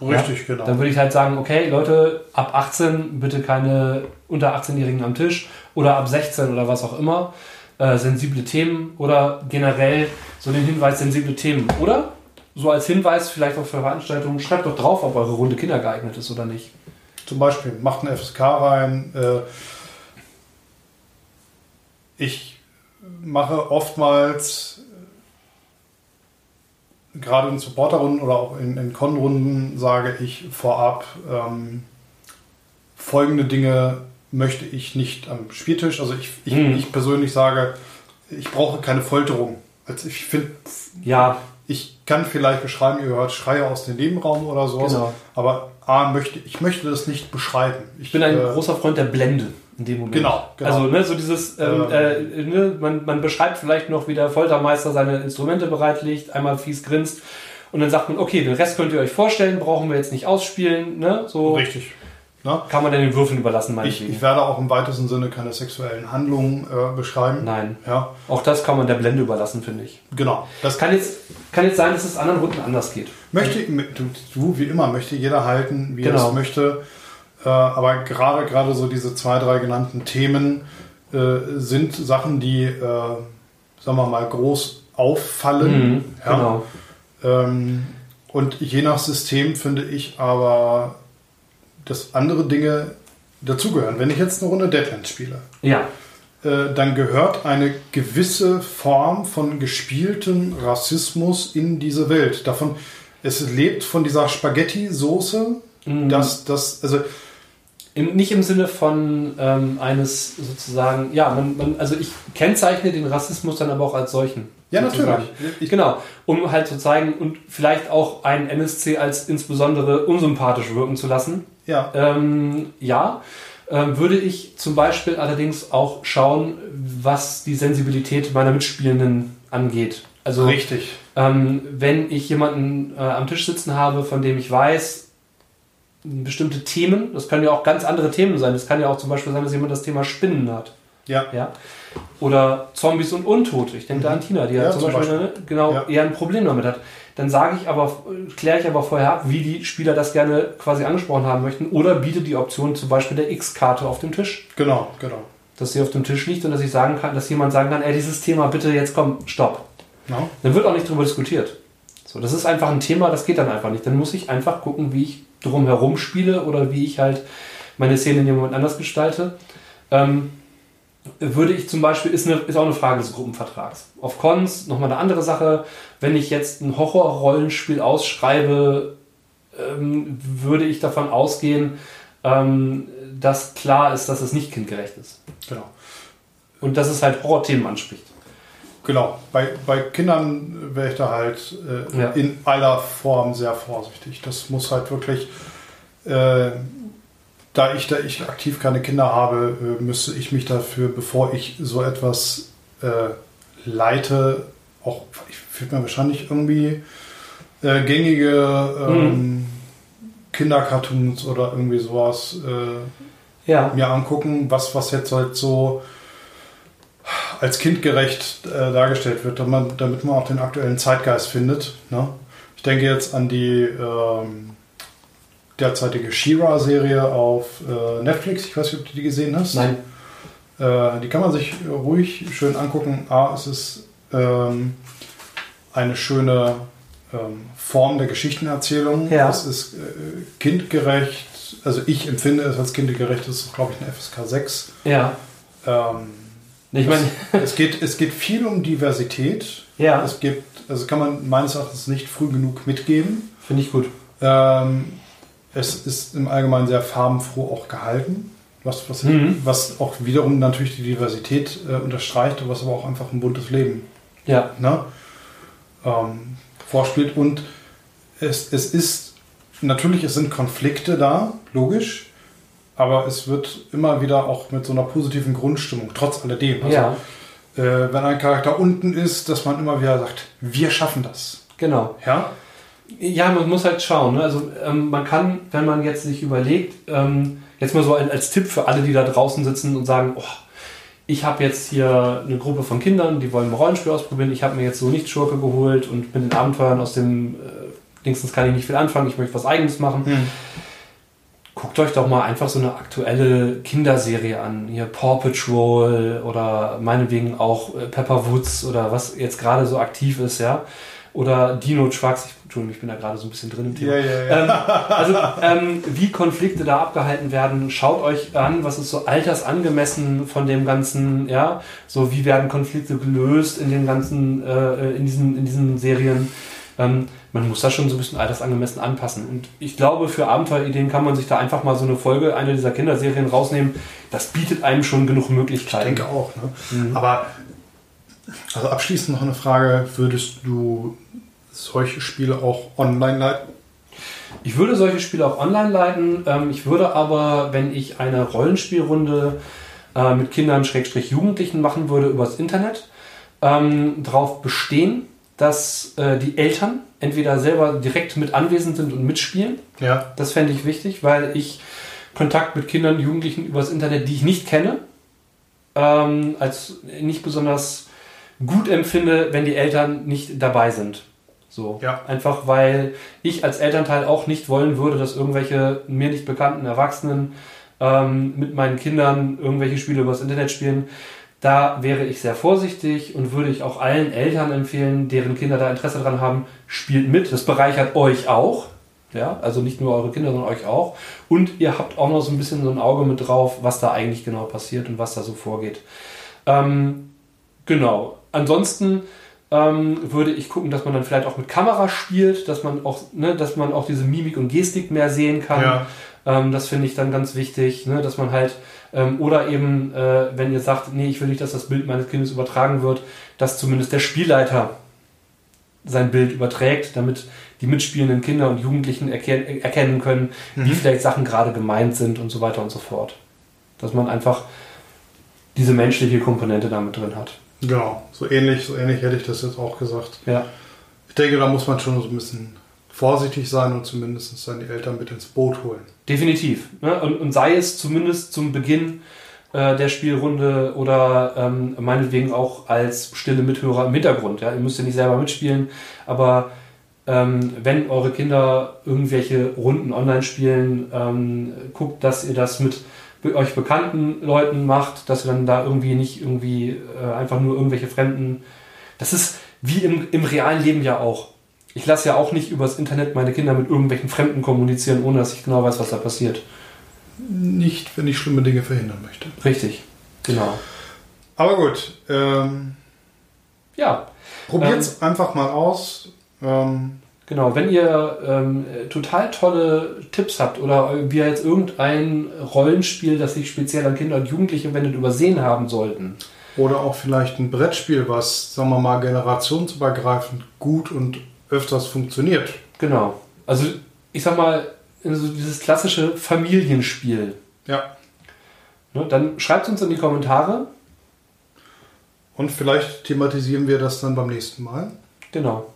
Richtig, genau. Dann würde ich halt sagen, okay, Leute, ab 18 bitte keine unter 18-Jährigen am Tisch oder ab 16 oder was auch immer. Äh, sensible Themen oder generell so den Hinweis, sensible Themen. Oder so als Hinweis vielleicht auch für Veranstaltungen, schreibt doch drauf, ob eure Runde kindergeeignet ist oder nicht. Zum Beispiel, macht ein FSK rein. Äh, ich mache oftmals, gerade in Supporterrunden oder auch in, in Con-Runden, sage ich vorab, ähm, folgende Dinge möchte ich nicht am Spieltisch. Also ich, ich, Mhm. ich persönlich sage, ich brauche keine Folterung. Also ich finde, Ja, ich kann vielleicht beschreiben, ihr hört Schreie aus dem Nebenraum oder sowas, Genau. aber A, möchte, ich möchte das nicht beschreiben. ich bin ein äh, großer Freund der Blende in dem Moment. Genau, genau. Also, ne, so dieses, ähm, äh, ne, man, man beschreibt vielleicht noch, wie der Foltermeister seine Instrumente bereitlegt, einmal fies grinst und dann sagt man, okay, den Rest könnt ihr euch vorstellen, brauchen wir jetzt nicht ausspielen, ne, so Richtig. Ne? kann man dann den Würfeln überlassen, Ich, meinetwegen. ich werde auch im weitesten Sinne keine sexuellen Handlungen äh, beschreiben. Nein. Ja, Auch das kann man der Blende überlassen, finde ich. genau. Das Kann jetzt, kann jetzt sein, dass es anderen Runden anders geht. möchte du, wie immer möchte jeder halten, wie er Genau. es möchte. Äh, aber gerade gerade so diese zwei drei genannten Themen äh, sind Sachen, die, äh, sagen wir mal, groß auffallen. Mhm, ja. Genau. Ähm, und je nach System finde ich aber, dass andere Dinge dazugehören. Wenn ich jetzt eine Runde Deadlands spiele, Ja. äh, dann gehört eine gewisse Form von gespieltem Rassismus in diese Welt. Davon, es lebt von dieser Spaghetti-Soße, Mhm. dass das, also Im, nicht im Sinne von ähm, eines sozusagen, ja, man, man, also ich kennzeichne den Rassismus dann aber auch als solchen. Ja, sozusagen. natürlich. Ich- genau, um halt zu zeigen und vielleicht auch einen NSC als insbesondere unsympathisch wirken zu lassen. ja, Ähm, ja, ähm, würde ich zum Beispiel allerdings auch schauen, was die Sensibilität meiner Mitspielenden angeht. Also richtig. ähm, wenn ich jemanden äh, am Tisch sitzen habe, von dem ich weiß, bestimmte Themen, das können ja auch ganz andere Themen sein. Das kann ja auch zum Beispiel sein, dass jemand das Thema Spinnen hat. Ja, Ja? Oder Zombies und Untote. Ich denke da an Tina, die ja, Ja, zum zum Beispiel, Beispiel. ne, genau Ja. eher ein Problem damit hat. Dann sage ich aber, kläre ich aber vorher ab, wie die Spieler das gerne quasi angesprochen haben möchten. Oder biete die Option zum Beispiel der X-Karte auf dem Tisch. genau, genau. Dass sie auf dem Tisch liegt und dass ich sagen kann, dass jemand sagen kann, ey, dieses Thema bitte jetzt komm, stopp. Ja. Dann wird auch nicht darüber diskutiert. So, das ist einfach ein Thema, das geht dann einfach nicht. Dann muss ich einfach gucken, wie ich drumherum spiele oder wie ich halt meine Szene in dem Moment anders gestalte. Ähm, würde ich zum Beispiel, ist, eine, ist auch eine Frage des Gruppenvertrags. Auf Cons nochmal eine andere Sache. Wenn ich jetzt ein Horrorrollenspiel ausschreibe, ähm, würde ich davon ausgehen, ähm, dass klar ist, dass es nicht kindgerecht ist. Genau. Und dass es halt Horrorthemen anspricht. Genau, bei, bei Kindern wäre ich da halt äh, Ja. in aller Form sehr vorsichtig. Das muss halt wirklich, äh, da ich da ich aktiv keine Kinder habe, äh, müsste ich mich dafür, bevor ich so etwas äh, leite, auch ich würde mir wahrscheinlich irgendwie äh, gängige ähm, Kindercartoons oder irgendwie sowas äh, Ja. mir angucken, was, was jetzt halt so als kindgerecht äh, dargestellt wird, damit man, damit man auch den aktuellen Zeitgeist findet. Ne? Ich denke jetzt an die ähm, derzeitige She-Ra-Serie auf äh, Netflix. Ich weiß nicht, ob du die gesehen hast. Nein. Äh, die kann man sich ruhig schön angucken. A, es ist ähm, eine schöne ähm, Form der Geschichtenerzählung. Ja. Es ist äh, kindgerecht. Also ich empfinde es als kindgerecht. Das ist, glaube ich, eine FSK 6. Ja. Ähm, Ich meine, es, geht, es geht viel um Diversität. ja, Es gibt, also kann man meines Erachtens nicht früh genug mitgeben. finde ich gut. Ähm, es ist im Allgemeinen sehr farbenfroh auch gehalten, was, was, Mhm. was auch wiederum natürlich die Diversität äh, unterstreicht, was aber auch einfach ein buntes Leben Ja. ne, ähm, vorspielt. Und es, es ist, natürlich, es sind Konflikte da, logisch, aber es wird immer wieder auch mit so einer positiven Grundstimmung, trotz alledem. Also, ja, äh, wenn ein Charakter unten ist, dass man immer wieder sagt, wir schaffen das. genau. Ja? Ja, man muss halt schauen. Ne? Also ähm, man kann, wenn man jetzt sich überlegt, ähm, jetzt mal so ein, als Tipp für alle, die da draußen sitzen und sagen, oh, ich habe jetzt hier eine Gruppe von Kindern, die wollen ein Rollenspiel ausprobieren. Ich habe mir jetzt so nicht Schurke geholt und mit den Abenteuern aus dem äh, Dingsens kann ich nicht viel anfangen. Ich möchte was Eigenes machen. Guckt euch doch mal einfach so eine aktuelle Kinderserie an. Hier Paw Patrol oder meinetwegen auch äh, Pepper Woods oder was jetzt gerade so aktiv ist, ja. oder Dino Trucks. Ich, Entschuldigung, ich bin da gerade so ein bisschen drin im Thema. Ja, ja, ja. Ähm, also, ähm, wie Konflikte da abgehalten werden, schaut euch an, was ist so altersangemessen von dem Ganzen, ja, so wie werden Konflikte gelöst in den ganzen, äh, in diesen, in diesen Serien. Ähm, man muss das schon so ein bisschen altersangemessen anpassen. Und ich glaube, für Abenteuerideen kann man sich da einfach mal so eine Folge einer dieser Kinderserien rausnehmen. Das bietet einem schon genug Möglichkeiten. Ich denke auch. Ne? Aber also abschließend noch eine Frage: Würdest du solche Spiele auch online leiten? Ich würde solche Spiele auch online leiten. Ähm, ich würde aber, wenn ich eine Rollenspielrunde äh, mit Kindern, Schrägstrich Jugendlichen machen würde übers Internet, ähm, darauf bestehen, dass äh, die Eltern entweder selber direkt mit anwesend sind und mitspielen. Ja. Das fände ich wichtig, weil ich Kontakt mit Kindern, Jugendlichen übers Internet, die ich nicht kenne, ähm, als nicht besonders gut empfinde, wenn die Eltern nicht dabei sind. So. Ja. Einfach weil ich als Elternteil auch nicht wollen würde, dass irgendwelche mir nicht bekannten Erwachsenen ähm, mit meinen Kindern irgendwelche Spiele übers Internet spielen. Da wäre ich sehr vorsichtig und würde ich auch allen Eltern empfehlen, deren Kinder da Interesse dran haben, spielt mit. Das bereichert euch auch. Ja, also nicht nur eure Kinder, sondern euch auch. Und ihr habt auch noch so ein bisschen so ein Auge mit drauf, was da eigentlich genau passiert und was da so vorgeht. Ähm, genau. Ansonsten ähm, würde ich gucken, dass man dann vielleicht auch mit Kamera spielt, dass man auch, ne, dass man auch diese Mimik und Gestik mehr sehen kann. Ja. Ähm, das finde ich dann ganz wichtig, ne, dass man halt, ähm, oder eben, äh, wenn ihr sagt, nee, ich will nicht, dass das Bild meines Kindes übertragen wird, dass zumindest der Spielleiter sein Bild überträgt, damit die mitspielenden Kinder und Jugendlichen erken erkennen können, wie vielleicht Sachen gerade gemeint sind und so weiter und so fort. Dass man einfach diese menschliche Komponente damit drin hat. Genau, so ähnlich, so ähnlich hätte ich das jetzt auch gesagt. Ja. Ich denke, da muss man schon so ein bisschen vorsichtig sein und zumindest seine Eltern mit ins Boot holen. Definitiv. Ne? Und, und sei es zumindest zum Beginn äh, der Spielrunde oder ähm, meinetwegen auch als stille Mithörer im Hintergrund. Ja? Ihr müsst ja nicht selber mitspielen, aber ähm, wenn eure Kinder irgendwelche Runden online spielen, ähm, guckt, dass ihr das mit euch bekannten Leuten macht, dass ihr dann da irgendwie nicht irgendwie äh, einfach nur irgendwelche Fremden. Das ist wie im, im realen Leben ja auch. Ich lasse ja auch nicht übers Internet meine Kinder mit irgendwelchen Fremden kommunizieren, ohne dass ich genau weiß, was da passiert. Nicht, wenn ich schlimme Dinge verhindern möchte. Richtig. Genau. Aber gut, ähm, Ja, probiert's einfach mal aus. Ähm, genau. Wenn ihr ähm, total tolle Tipps habt oder wir jetzt irgendein Rollenspiel, das sich speziell an Kinder und Jugendliche wendet, übersehen haben sollten, oder auch vielleicht ein Brettspiel, was, sagen wir mal, generationsübergreifend gut und öfters funktioniert. genau. Also ich sag mal, so dieses klassische Familienspiel. Ja. Ne, dann schreibt uns in die Kommentare. Und vielleicht thematisieren wir das dann beim nächsten Mal. Genau.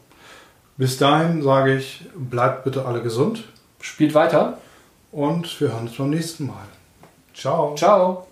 Bis dahin sage ich, bleibt bitte alle gesund Spielt weiter. und wir hören uns beim nächsten Mal. Ciao. Ciao.